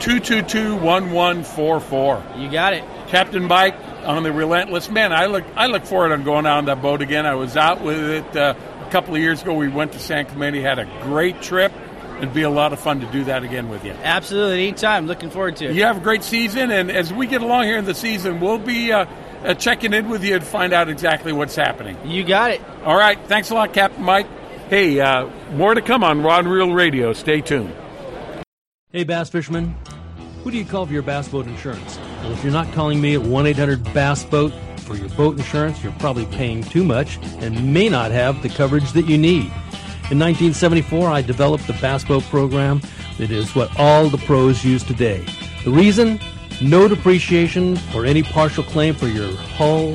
222 1144. You got it. Captain Mike on the Relentless. Man, I look I look forward on going out on that boat again. I was out with it uh, a couple of years ago. We went to San Clemente, had a great trip. It'd be a lot of fun to do that again with you. Absolutely, anytime. Looking forward to it. You have a great season, and as we get along here in the season, we'll be uh, uh, checking in with you to find out exactly what's happening. You got it. All right. Thanks a lot, Captain Mike. Hey, uh, more to come on Rod and Reel Radio. Stay tuned. Hey, bass fishermen. Who do you call for your bass boat insurance? Well, if you're not calling me at 1 800 Bass Boat for your boat insurance, you're probably paying too much and may not have the coverage that you need. In 1974, I developed the Bass Boat program that is what all the pros use today. The reason? No depreciation or any partial claim for your hull,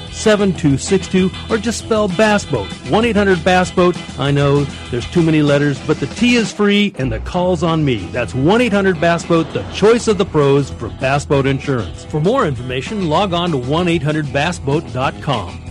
7262 or just spell Bass Boat. 1 800 Bass Boat. I know there's too many letters, but the T is free and the call's on me. That's 1 800 Bass Boat, the choice of the pros for Bass Boat Insurance. For more information, log on to 1 800 BassBoat.com.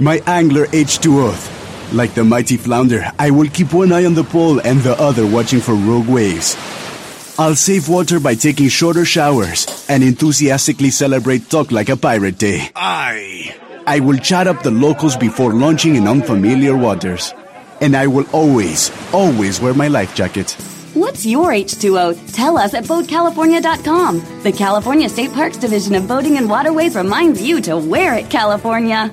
My angler H2O. Like the mighty flounder, I will keep one eye on the pole and the other watching for rogue waves. I'll save water by taking shorter showers and enthusiastically celebrate Talk Like a Pirate Day. Aye. I will chat up the locals before launching in unfamiliar waters. And I will always, always wear my life jacket. What's your H2O? Tell us at BoatCalifornia.com. The California State Parks Division of Boating and Waterways reminds you to wear it, California.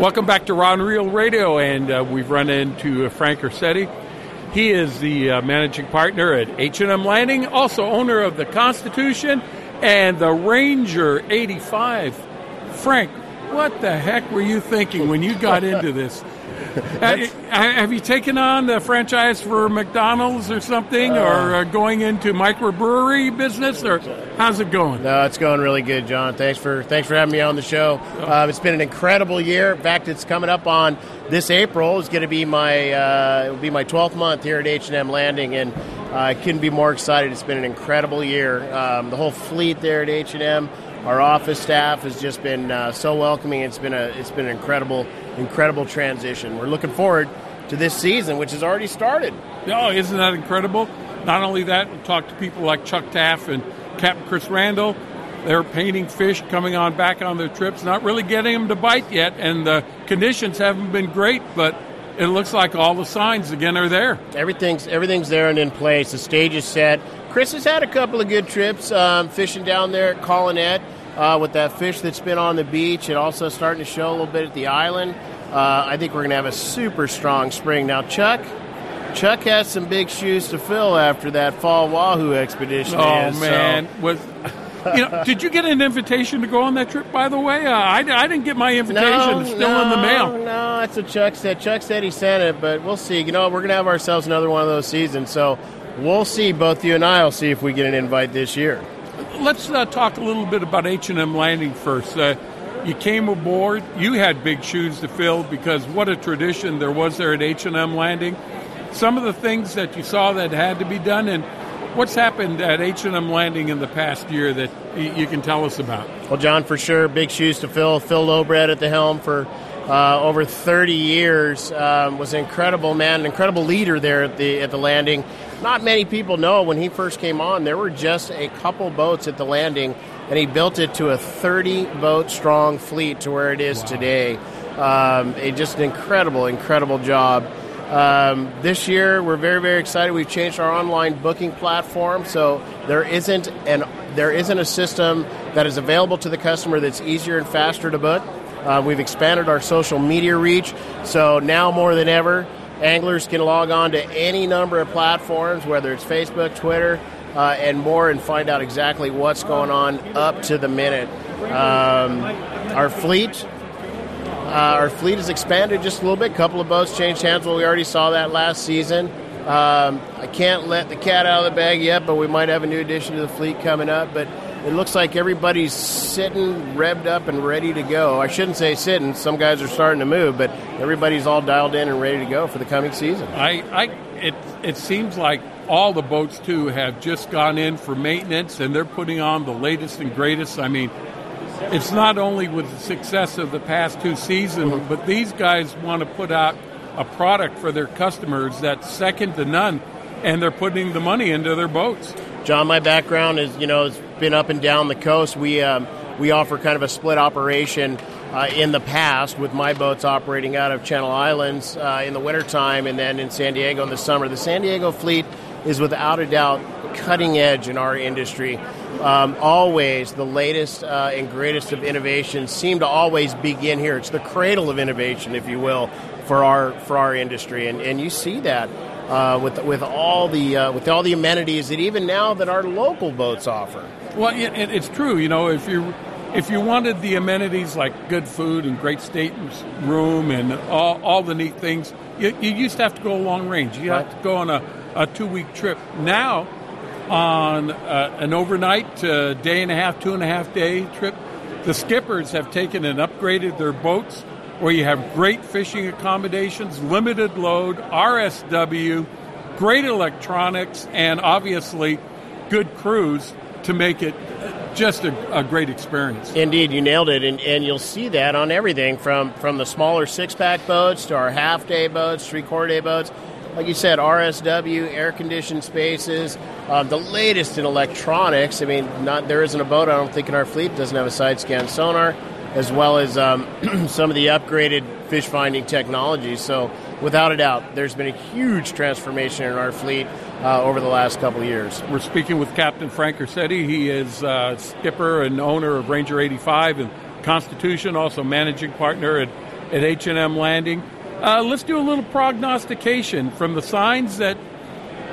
Welcome back to Rod Reel Radio, and uh, we've run into uh, Frank Ursitti. He is the uh, managing partner at H&M Landing, also owner of the Constitution and the Ranger 85. Frank, what the heck were you thinking when you got into this? Uh, have you taken on the franchise for McDonald's or something, or uh, going into microbrewery business, or how's it going? No, it's going really good, John. Thanks for thanks for having me on the show. Uh, it's been an incredible year. In fact, it's coming up on this April. Is going to be my uh, it will be my 12th month here at H and M Landing, and I couldn't be more excited. It's been an incredible year. Um, the whole fleet there at H and M. Our office staff has just been uh, so welcoming. It's been a it's been an incredible incredible transition. We're looking forward to this season, which has already started. Oh, isn't that incredible? Not only that, we talked to people like Chuck Taff and Captain Chris Randall. They're painting fish coming on back on their trips, not really getting them to bite yet, and the conditions haven't been great, but it looks like all the signs again are there. Everything's everything's there and in place. The stage is set. Chris has had a couple of good trips um, fishing down there at Colonet. Uh, with that fish that's been on the beach. and also starting to show a little bit at the island. Uh, I think we're going to have a super strong spring. Now, Chuck, Chuck has some big shoes to fill after that fall Wahoo expedition. Oh is, so- man, was you know? did you get an invitation to go on that trip? By the way, uh, I, I didn't get my invitation. No, it's still in the no, mail. No, that's what Chuck said. Chuck said he sent it, but we'll see. You know, we're going to have ourselves another one of those seasons. So we'll see. Both you and I will see if we get an invite this year. Let's uh, talk a little bit about H and M Landing first. Uh, you came aboard. You had big shoes to fill because what a tradition there was there at H and M Landing. Some of the things that you saw that had to be done, and what's happened at H and M Landing in the past year that y- you can tell us about. Well, John, for sure, big shoes to fill. Phil LoPreste at the helm for uh, over 30 years um, was an incredible man, an incredible leader there at the at the landing. Not many people know when he first came on, there were just a couple boats at the landing, and he built it to a 30 boat strong fleet to where it is today. Um, a, just an incredible, incredible job. Um, this year, we're very, very excited. We've changed our online booking platform, so there isn't an there isn't a system that is available to the customer that's easier and faster to book. Uh, we've expanded our social media reach, so now more than ever, anglers can log on to any number of platforms, whether it's Facebook, Twitter, uh, and more, and find out exactly what's going on up to the minute. Um, our fleet uh, our fleet has expanded just a little bit. A couple of boats changed hands. Well, we already saw that last season. Um, I can't let the cat out of the bag yet, but we might have a new addition to the fleet coming up. But it looks like everybody's sitting, revved up, and ready to go. I shouldn't say sitting. Some guys are starting to move, but everybody's all dialed in and ready to go for the coming season. I, I it it seems like all the boats too have just gone in for maintenance and they're putting on the latest and greatest. I mean, it's not only with the success of the past two seasons, mm-hmm. but these guys want to put out a product for their customers that's second to none, and they're putting the money into their boats. John, my background is you know been up and down the coast. We um, we offer kind of a split operation uh, in the past with my boats operating out of Channel Islands uh, in the wintertime and then in San Diego in the summer. The San Diego fleet is without a doubt cutting edge in our industry. Um, always the latest uh, and greatest of innovations seem to always begin here. It's the cradle of innovation, if you will, for our for our industry, and and you see that uh, with with all the uh, with all the amenities that even now that our local boats offer. Well, it, it, it's true. You know, if you if you wanted the amenities like good food and great state room and all, all the neat things, you, you used to have to go long range. You have to go on a, a two week trip. Now, on uh, an overnight, uh, day and a half, two and a half day trip, the skippers have taken and upgraded their boats where you have great fishing accommodations, limited load, RSW, great electronics, and obviously good crews to make it just a, a great experience. Indeed, you nailed it, and, and you'll see that on everything from from the smaller six pack boats to our half day boats, three quarter day boats. Like you said, RSW, air conditioned spaces, uh, the latest in electronics. I mean, not there isn't a boat I don't think in our fleet doesn't have a side scan sonar, as well as um, *clears throat* some of the upgraded fish finding technology. So, without a doubt, there's been a huge transformation in our fleet uh, over the last couple years. We're speaking with Captain Frank Ursitti. He is uh, skipper and owner of Ranger 85 and Constitution, also managing partner at, at H&M Landing. Uh, let's do a little prognostication from the signs that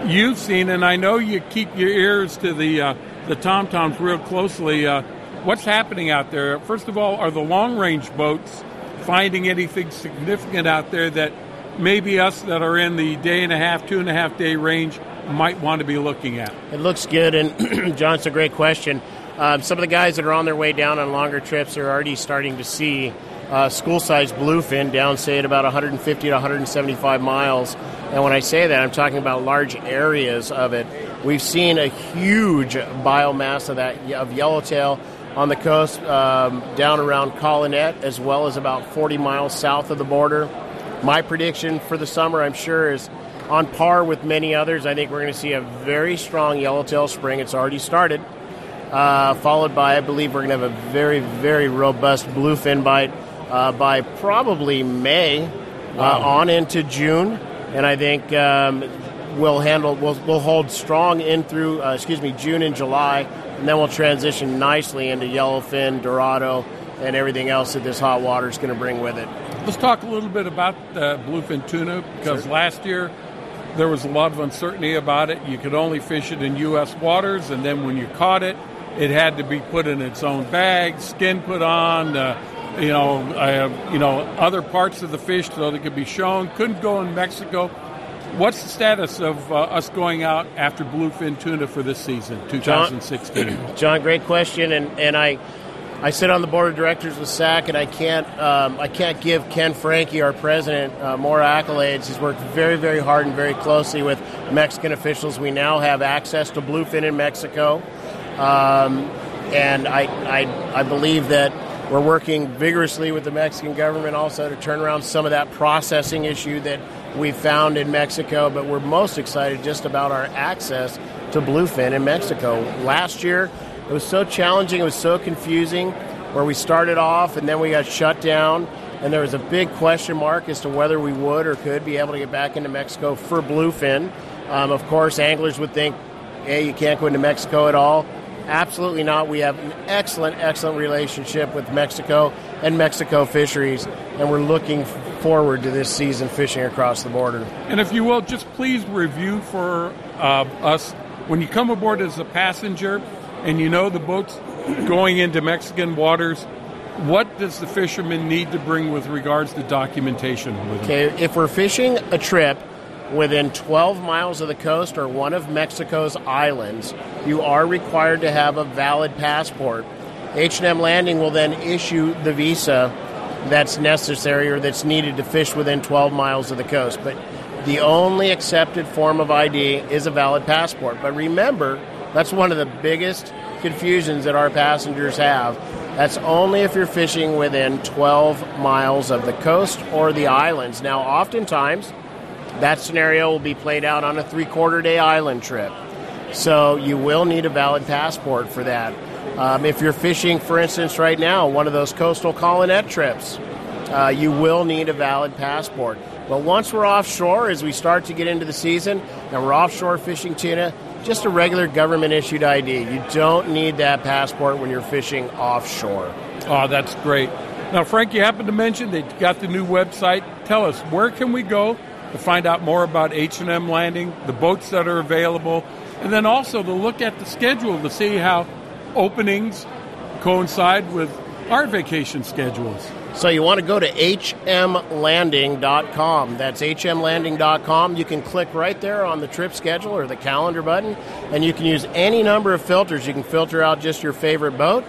you've seen, and I know you keep your ears to the uh, the tom toms real closely. Uh, what's happening out there? First of all, are the long range boats finding anything significant out there that maybe us that are in the day and a half, two and a half day range might want to be looking at? It looks good, and *clears throat* John, it's a great question. Um, some of the guys that are on their way down on longer trips are already starting to see uh, school-sized bluefin down, say, at about 150 to 175 miles. And when I say that, I'm talking about large areas of it. We've seen a huge biomass of that of yellowtail on the coast um, down around Colonet, as well as about 40 miles south of the border. My prediction for the summer, I'm sure, is on par with many others. I think we're going to see a very strong yellowtail spring. It's already started. Uh, followed by, I believe, we're going to have a very, very robust bluefin bite uh, by probably May uh, Wow. on into June. And I think um, we'll handle we'll, we'll hold strong in through uh, excuse me June and July, and then we'll transition nicely into yellowfin, dorado, and everything else that this hot water is going to bring with it. Let's talk a little bit about uh, bluefin tuna because last year there was a lot of uncertainty about it. You could only fish it in U.S. waters, and then when you caught it, it had to be put in its own bag, skin put on, uh, you know, uh, you know, other parts of the fish so they could be shown. Couldn't go in Mexico. What's the status of uh, us going out after bluefin tuna for this season, 2016? John, *clears throat* John great question, and, and I I sit on the board of directors with SAC, and I can't um, I can't give Ken Franke, our president, uh, more accolades. He's worked very very hard and very closely with Mexican officials. We now have access to bluefin in Mexico, um, and I, I I believe that we're working vigorously with the Mexican government also to turn around some of that processing issue that we found in Mexico. But we're most excited just about our access to bluefin in Mexico. Last year it was so challenging, it was so confusing, where we started off and then we got shut down, and there was a big question mark as to whether we would or could be able to get back into Mexico for bluefin. Um, of course, anglers would think, hey, you can't go into Mexico at all. Absolutely not. We have an excellent, excellent relationship with Mexico and Mexico fisheries, and we're looking forward to this season fishing across the border. And if you will, just please review for uh, us when you come aboard as a passenger and you know the boat's going into Mexican waters, what does the fisherman need to bring with regards to documentation? Okay, if we're fishing a trip within 12 miles of the coast or one of Mexico's islands, you are required to have a valid passport. H&M Landing will then issue the visa that's necessary or that's needed to fish within 12 miles of the coast. But the only accepted form of ID is a valid passport. But remember, that's one of the biggest confusions that our passengers have. That's only if you're fishing within 12 miles of the coast or the islands. Now, oftentimes, that scenario will be played out on a three quarter day island trip. So you will need a valid passport for that. Um, if you're fishing, for instance, right now, one of those coastal colonet trips, uh, you will need a valid passport. But once we're offshore, as we start to get into the season and we're offshore fishing tuna, just a regular government issued ID. You don't need that passport when you're fishing offshore. Oh, that's great. Now, Frank, you happened to mention they got the new website. Tell us where can we go to find out more about H&M Landing, the boats that are available, and then also to look at the schedule to see how openings coincide with our vacation schedules. So you want to go to hmlanding.com. That's hmlanding.com. You can click right there on the trip schedule or the calendar button, and you can use any number of filters. You can filter out just your favorite boat,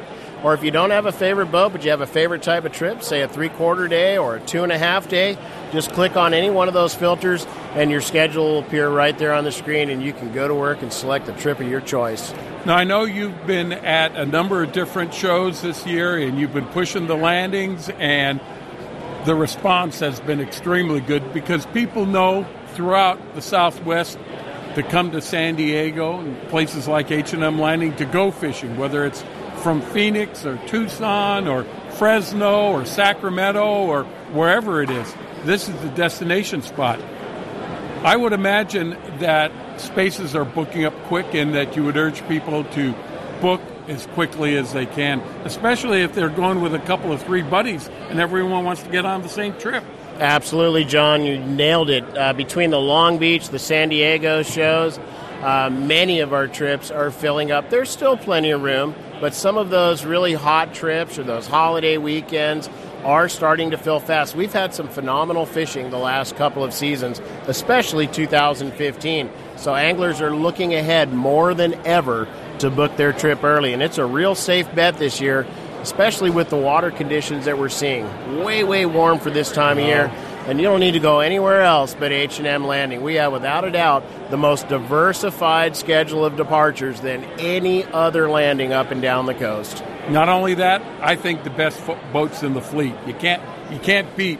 or if you don't have a favorite boat but you have a favorite type of trip, say a three quarter day or a two and a half day, just click on any one of those filters, and your schedule will appear right there on the screen, and you can go to work and select the trip of your choice. Now, I know you've been at a number of different shows this year and you've been pushing the landings, and the response has been extremely good because people know throughout the Southwest to come to San Diego and places like H&M Landing to go fishing, whether it's from Phoenix or Tucson or Fresno or Sacramento or wherever it is. This is the destination spot. I would imagine that spaces are booking up quick and that you would urge people to book as quickly as they can, especially if they're going with a couple of three buddies and everyone wants to get on the same trip. Absolutely, John. You nailed it. Uh, between the Long Beach, the San Diego shows, uh, many of our trips are filling up. There's still plenty of room, but some of those really hot trips or those holiday weekends are starting to fill fast. We've had some phenomenal fishing the last couple of seasons, especially 2015. So anglers are looking ahead more than ever to book their trip early, and it's a real safe bet this year, especially with the water conditions that we're seeing. Way, way warm for this time of year, and you don't need to go anywhere else but H&M Landing. We have, without a doubt, the most diversified schedule of departures than any other landing up and down the coast. Not only that, I think the best fo- boats in the fleet. You can't you can't beat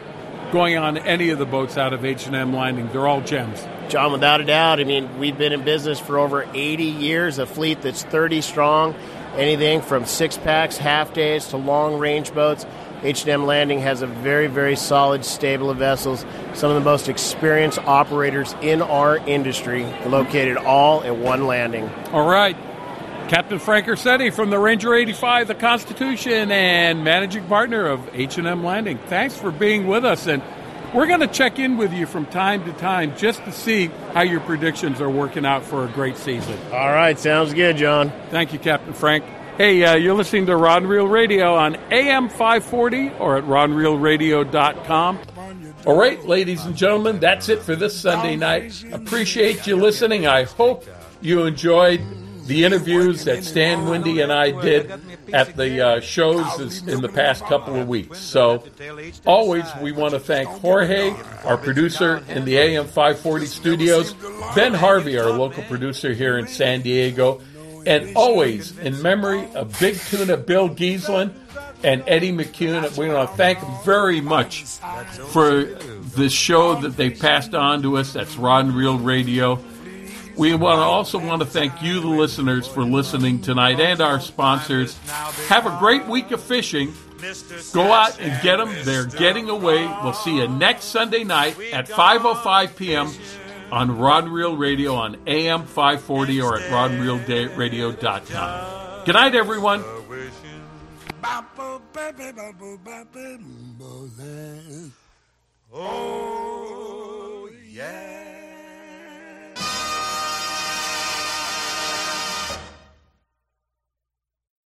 going on any of the boats out of H&M Landing. They're all gems. John, without a doubt. I mean, we've been in business for over 80 years, a fleet that's 30 strong, anything from six packs, half days to long range boats. H&M Landing has a very, very solid stable of vessels. Some of the most experienced operators in our industry located all at one landing. All right. Captain Frank Ursitti from the Ranger 85, the Constitution, and managing partner of H&M Landing. Thanks for being with us, and we're going to check in with you from time to time just to see how your predictions are working out for a great season. All right, sounds good, John. Thank you, Captain Frank. Hey, uh, you're listening to Rod and Reel Radio on AM 540 or at rodandreelradio.com. All right, ladies and gentlemen, that's it for this Sunday night. Appreciate you listening. I hope you enjoyed the interviews that Stan Windy and I did at the uh, shows in the past couple of weeks. So, always, we want to thank Jorge, our producer in the AM 540 studios, Ben Harvey, our local producer here in San Diego, and always, in memory of Big Tuna Bill Gieslin and Eddie McCune, we want to thank them very much for the show that they passed on to us. That's Rod and Reel Radio. We want to also want to thank you, the listeners, for listening tonight and our sponsors. Have a great week of fishing. Go out and get them. They're getting away. We'll see you next Sunday night at 5.05 p.m. on Rod Reel Radio on AM 540 or at rodandreelradio.com. Good night, everyone. Oh, yeah.